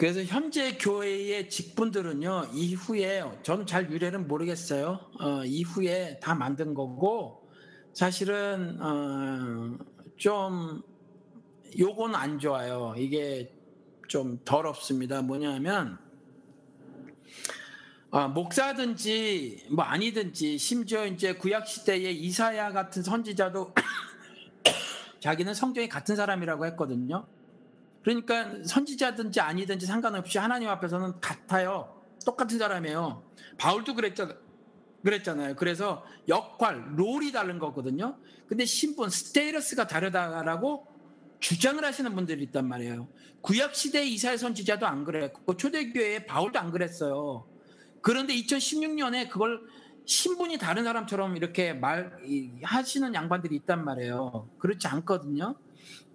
그래서 현재 교회의 직분들은요, 이후에, 저는 잘 유래는 모르겠어요. 어, 이후에 다 만든 거고, 사실은, 어, 좀, 요건 안 좋아요. 이게 좀 더럽습니다. 뭐냐면, 아, 목사든지 뭐 아니든지 심지어 이제 구약 시대의 이사야 같은 선지자도 자기는 성경이 같은 사람이라고 했거든요. 그러니까 선지자든지 아니든지 상관없이 하나님 앞에서는 같아요. 똑같은 사람이에요. 바울도 그랬잖아요. 그랬잖아요. 그래서 역할, 롤이 다른 거거든요. 근데 신분, 스테이러스가 다르다라고 주장을 하시는 분들이 있단 말이에요. 구약 시대 이사야 선지자도 안 그랬고 초대교회의 바울도 안 그랬어요. 그런데 2016년에 그걸 신분이 다른 사람처럼 이렇게 말 하시는 양반들이 있단 말이에요. 그렇지 않거든요.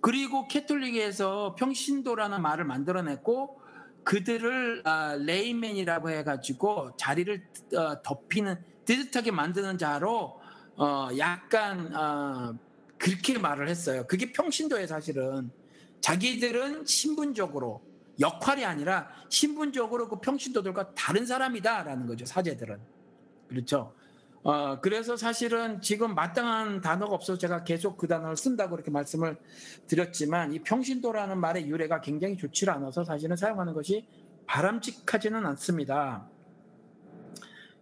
그리고 캐톨릭에서 평신도라는 말을 만들어냈고 그들을 아, 레이맨이라고 해가지고 자리를 어, 덮이는 뜨뜻하게 만드는 자로 어, 약간 어, 그렇게 말을 했어요. 그게 평신도에 사실은 자기들은 신분적으로 역할이 아니라 신분적으로 그 평신도들과 다른 사람이다라는 거죠. 사제들은 그렇죠. 어, 그래서 사실은 지금 마땅한 단어가 없어서 제가 계속 그 단어를 쓴다고 이렇게 말씀을 드렸지만 이 평신도라는 말의 유래가 굉장히 좋지 않아서 사실은 사용하는 것이 바람직하지는 않습니다.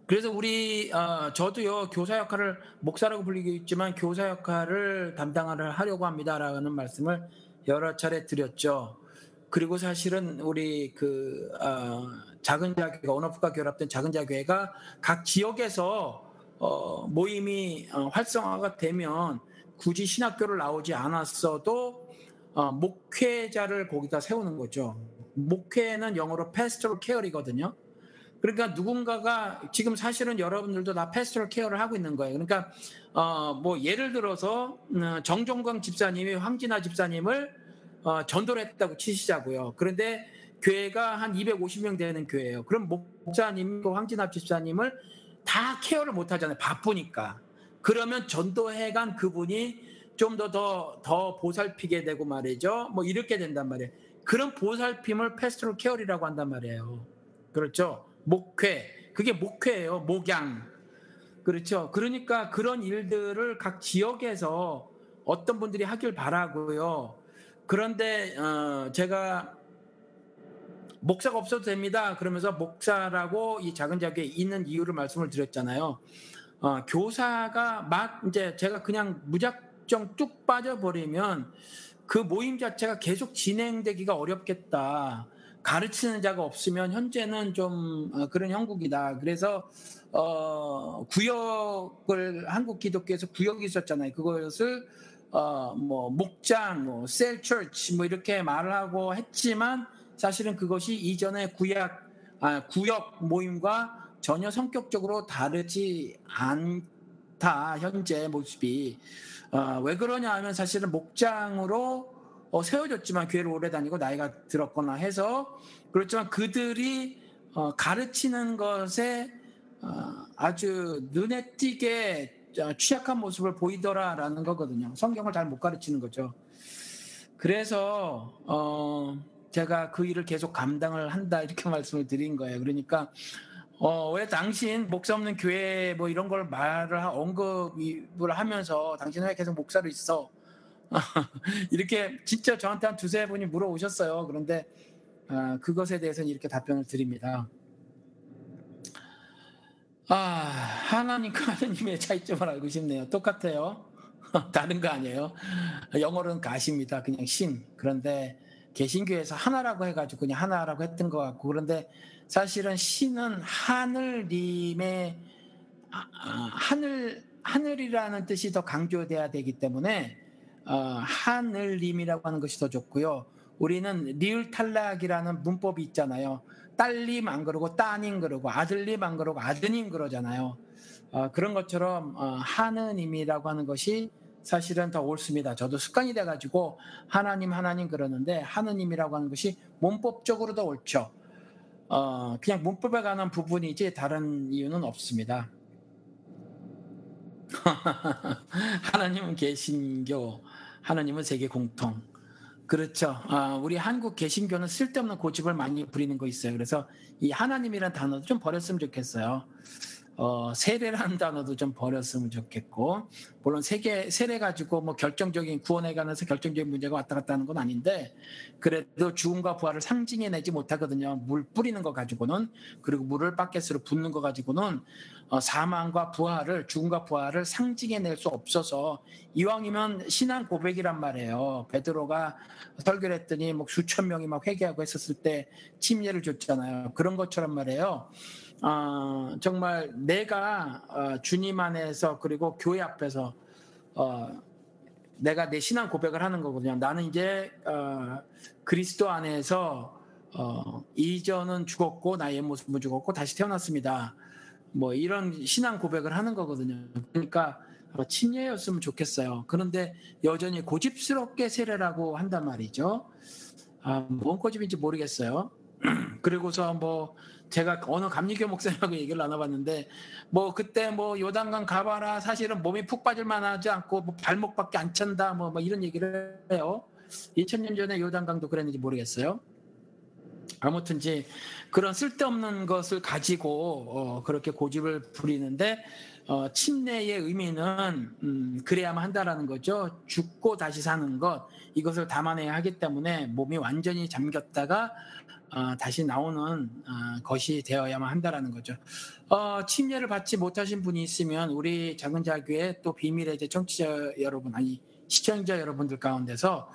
그래서 우리 어, 저도요 교사 역할을 목사라고 불리고 있지만 교사 역할을 담당을 하려고 합니다라는 말씀을 여러 차례 드렸죠. 그리고 사실은 우리 그 어, 작은 자교가 온오프가 결합된 작은 자교회가 각 지역에서 어, 모임이 어, 활성화가 되면 굳이 신학교를 나오지 않았어도 어, 목회자를 거기다 세우는 거죠. 목회는 영어로 pastoral care이거든요. 그러니까 누군가가 지금 사실은 여러분들도 다 패스토럴 케어를 하고 있는 거예요. 그러니까 어 뭐 예를 들어서 어, 정종광 집사님이 황진아 집사님을 어 전도를 했다고 치시자고요. 그런데 교회가 한 250명 되는 교회예요. 그럼 목사님, 황진아 집사님을 다 케어를 못 하잖아요. 바쁘니까. 그러면 전도해간 그분이 좀 더 더 더 보살피게 되고 말이죠. 뭐 이렇게 된단 말이에요. 그런 보살핌을 패스토럴 케어리라고 한단 말이에요. 그렇죠? 목회. 그게 목회예요. 목양. 그렇죠? 그러니까 그런 일들을 각 지역에서 어떤 분들이 하길 바라고요. 그런데 어 제가 목사가 없어도 됩니다. 그러면서 목사라고 이 작은 자기에 있는 이유를 말씀을 드렸잖아요. 어, 교사가 막 이제 제가 그냥 무작정 뚝 빠져버리면 그 모임 자체가 계속 진행되기가 어렵겠다. 가르치는 자가 없으면 현재는 좀 어, 그런 형국이다. 그래서 어, 구역을 한국 기독교에서 구역이 있었잖아요. 그것을 어, 뭐 목장, 뭐 셀 처치 뭐 이렇게 말을 하고 했지만 사실은 그것이 이전의 구약 아, 구역 모임과 전혀 성격적으로 다르지 않다 현재 모습이 어, 왜 그러냐 하면 사실은 목장으로 어, 세워졌지만 교회를 오래 다니고 나이가 들었거나 해서 그렇지만 그들이 어, 가르치는 것에 어, 아주 눈에 띄게 취약한 모습을 보이더라라는 거거든요. 성경을 잘 못 가르치는 거죠. 그래서 어, 제가 그 일을 계속 감당을 한다 이렇게 말씀을 드린 거예요. 그러니까 어, 왜 당신 목사 없는 교회 뭐 이런 걸 말을 언급을 하면서 당신은 왜 계속 목사로 있어? 이렇게 진짜 저한테 한 두세 분이 물어오셨어요. 그런데 어, 그것에 대해서는 이렇게 답변을 드립니다. 아, 하나님과 하나님의 차이점을 알고 싶네요. 똑같아요. 다른 거 아니에요. 영어로는 가십니다. 그냥 신. 그런데 개신교에서 하나라고 해가지고 그냥 하나라고 했던 것 같고 그런데 사실은 신은 하늘님의 아, 아, 하늘 하늘이라는 뜻이 더 강조돼야 되기 때문에 어, 하늘님이라고 하는 것이 더 좋고요. 우리는 리을 탈락이라는 문법이 있잖아요. 딸님 안 그러고 따님 그러고 아들님 안 그러고 아드님 그러잖아요. 어, 그런 것처럼 어, 하느님이라고 하는 것이 사실은 더 옳습니다. 저도 습관이 돼가지고 하나님 하나님 그러는데 하느님이라고 하는 것이 문법적으로 더 옳죠. 어, 그냥 문법에 관한 부분이지 다른 이유는 없습니다. 하나님은 개신교, 하나님은 세계 공통. 그렇죠. 어, 우리 한국 개신교는 쓸데없는 고집을 많이 부리는 거 있어요. 그래서 이 하나님이라는 단어도 좀 버렸으면 좋겠어요. 어, 세례라는 단어도 좀 버렸으면 좋겠고, 물론 세계, 세례 가지고 뭐 결정적인 구원에 관해서 결정적인 문제가 왔다 갔다 하는 건 아닌데, 그래도 죽음과 부활을 상징해내지 못하거든요. 물 뿌리는 거 가지고는, 그리고 물을 바켓으로 붓는 거 가지고는, 어, 사망과 부활을, 죽음과 부활을 상징해낼 수 없어서, 이왕이면 신앙 고백이란 말이에요. 베드로가 설교를 했더니 뭐 수천 명이 막 회개하고 했었을 때 침례를 줬잖아요. 그런 것처럼 말이에요. 어, 정말 내가 어, 주님 안에서 그리고 교회 앞에서 어, 내가 내 신앙 고백을 하는 거거든요. 나는 이제 어, 그리스도 안에서 어, 이전은 죽었고 나의 모습은 죽었고 다시 태어났습니다. 뭐 이런 신앙 고백을 하는 거거든요. 그러니까 침례였으면 좋겠어요. 그런데 여전히 고집스럽게 세례라고 한단 말이죠. 아, 뭔 고집인지 모르겠어요. 그리고서 뭐 제가 어느 감리교 목사님하고 얘기를 나눠봤는데 뭐 그때 뭐 요단강 가봐라 사실은 몸이 푹 빠질 만 하지 않고 뭐 발목밖에 안 찬다 뭐, 뭐 이런 얘기를 해요. 2000년 전에 요단강도 그랬는지 모르겠어요. 아무튼지 그런 쓸데없는 것을 가지고 어, 그렇게 고집을 부리는데 어, 침례의 의미는 음, 그래야만 한다라는 거죠. 죽고 다시 사는 것 이것을 담아내야 하기 때문에 몸이 완전히 잠겼다가 어, 다시 나오는 어, 것이 되어야만 한다라는 거죠. 어, 침례를 받지 못하신 분이 있으면 우리 작은 자교회 또 비밀의 제 청취자 여러분 아니 시청자 여러분들 가운데서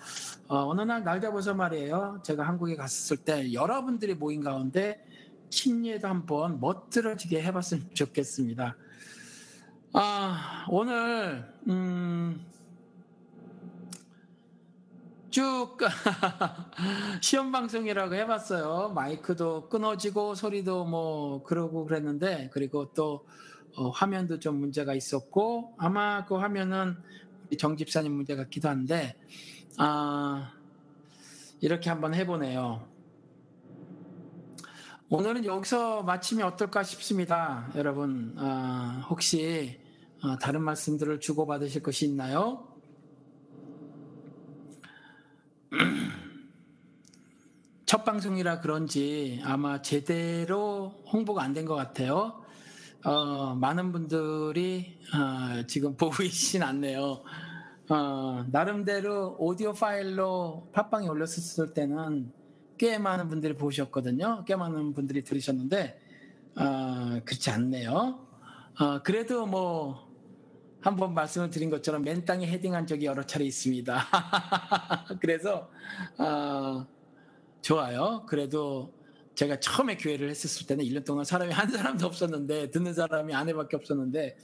어, 느 날 날 잡아서 말이에요. 제가 한국에 갔을 때 여러분들이 모인 가운데 침례도 한번 멋들어지게 해봤으면 좋겠습니다. 아, 오늘 음, 쭉 시험 방송이라고 해봤어요. 마이크도 끊어지고 소리도 뭐 그러고 그랬는데 그리고 또 어, 화면도 좀 문제가 있었고 아마 그 화면은 정 집사님 문제 같기도 한데 아 이렇게 한번 해보네요. 오늘은 여기서 마치면 어떨까 싶습니다, 여러분. 아, 혹시 어, 다른 말씀들을 주고 받으실 것이 있나요? 첫 방송이라 그런지 아마 제대로 홍보가 안 된 것 같아요. 어, 많은 분들이 어, 지금 보고 계시진 않네요. 어, 나름대로 오디오 파일로 팟빵에 올렸을 때는 꽤 많은 분들이 보셨거든요. 꽤 많은 분들이 들으셨는데 어, 그렇지 않네요. 어, 그래도 뭐 한번 말씀을 드린 것처럼 맨 땅에 헤딩한 적이 여러 차례 있습니다. 그래서 어, 좋아요. 그래도 제가 처음에 교회를 했었을 때는 1년 동안 사람이 한 사람도 없었는데 듣는 사람이 아내밖에 없었는데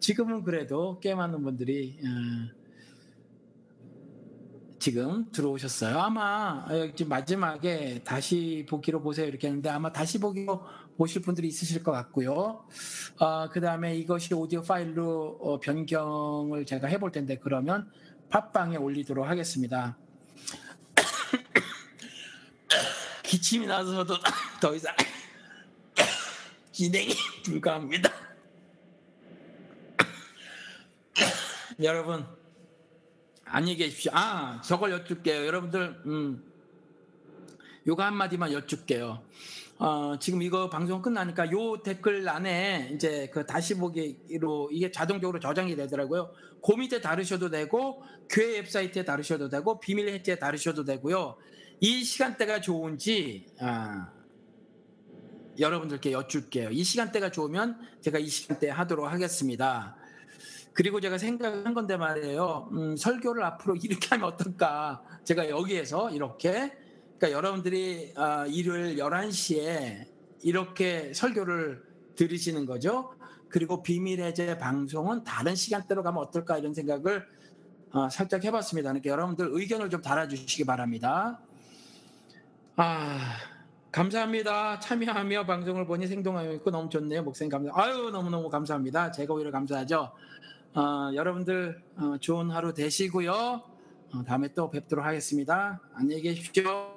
지금은 그래도 꽤 많은 분들이 어, 지금 들어오셨어요. 아마 어, 지금 마지막에 다시 보기로 보세요 이렇게 했는데 아마 다시 보기로 보실 분들이 있으실 것 같고요. 어, 그 다음에 이것이 오디오 파일로 어, 변경을 제가 해볼 텐데 그러면 팟빵에 올리도록 하겠습니다. 기침이 나서도 더 이상 진행이 불가합니다. 여러분 안녕히 계십시오. 아 저걸 여쭐게요. 여러분들 음, 요거 한마디만 여쭙게요. 어, 지금 이거 방송 끝나니까 요 댓글 안에 이제 그 다시 보기로 이게 자동적으로 저장이 되더라고요. 그 밑에 다루셔도 되고 교회 웹사이트에 다루셔도 되고 비밀 해지에 다루셔도 되고요. 이 시간대가 좋은지 아, 여러분들께 여쭐게요. 이 시간대가 좋으면 제가 이 시간대에 하도록 하겠습니다. 그리고 제가 생각한 건데 말이에요. 음, 설교를 앞으로 이렇게 하면 어떨까? 제가 여기에서 이렇게 그러니까 여러분들이 어, 일요일 11시에 이렇게 설교를 들으시는 거죠. 그리고 비밀 해제 방송은 다른 시간대로 가면 어떨까 이런 생각을 어, 살짝 해봤습니다. 그러니까 여러분들 의견을 좀 달아주시기 바랍니다. 아 감사합니다. 참여하며 방송을 보니 생동하고 있고 너무 좋네요. 목사님 감사. 아유 너무 너무 감사합니다. 제가 오히려 감사하죠. 어, 여러분들 어, 좋은 하루 되시고요. 어, 다음에 또 뵙도록 하겠습니다. 안녕히 계십시오.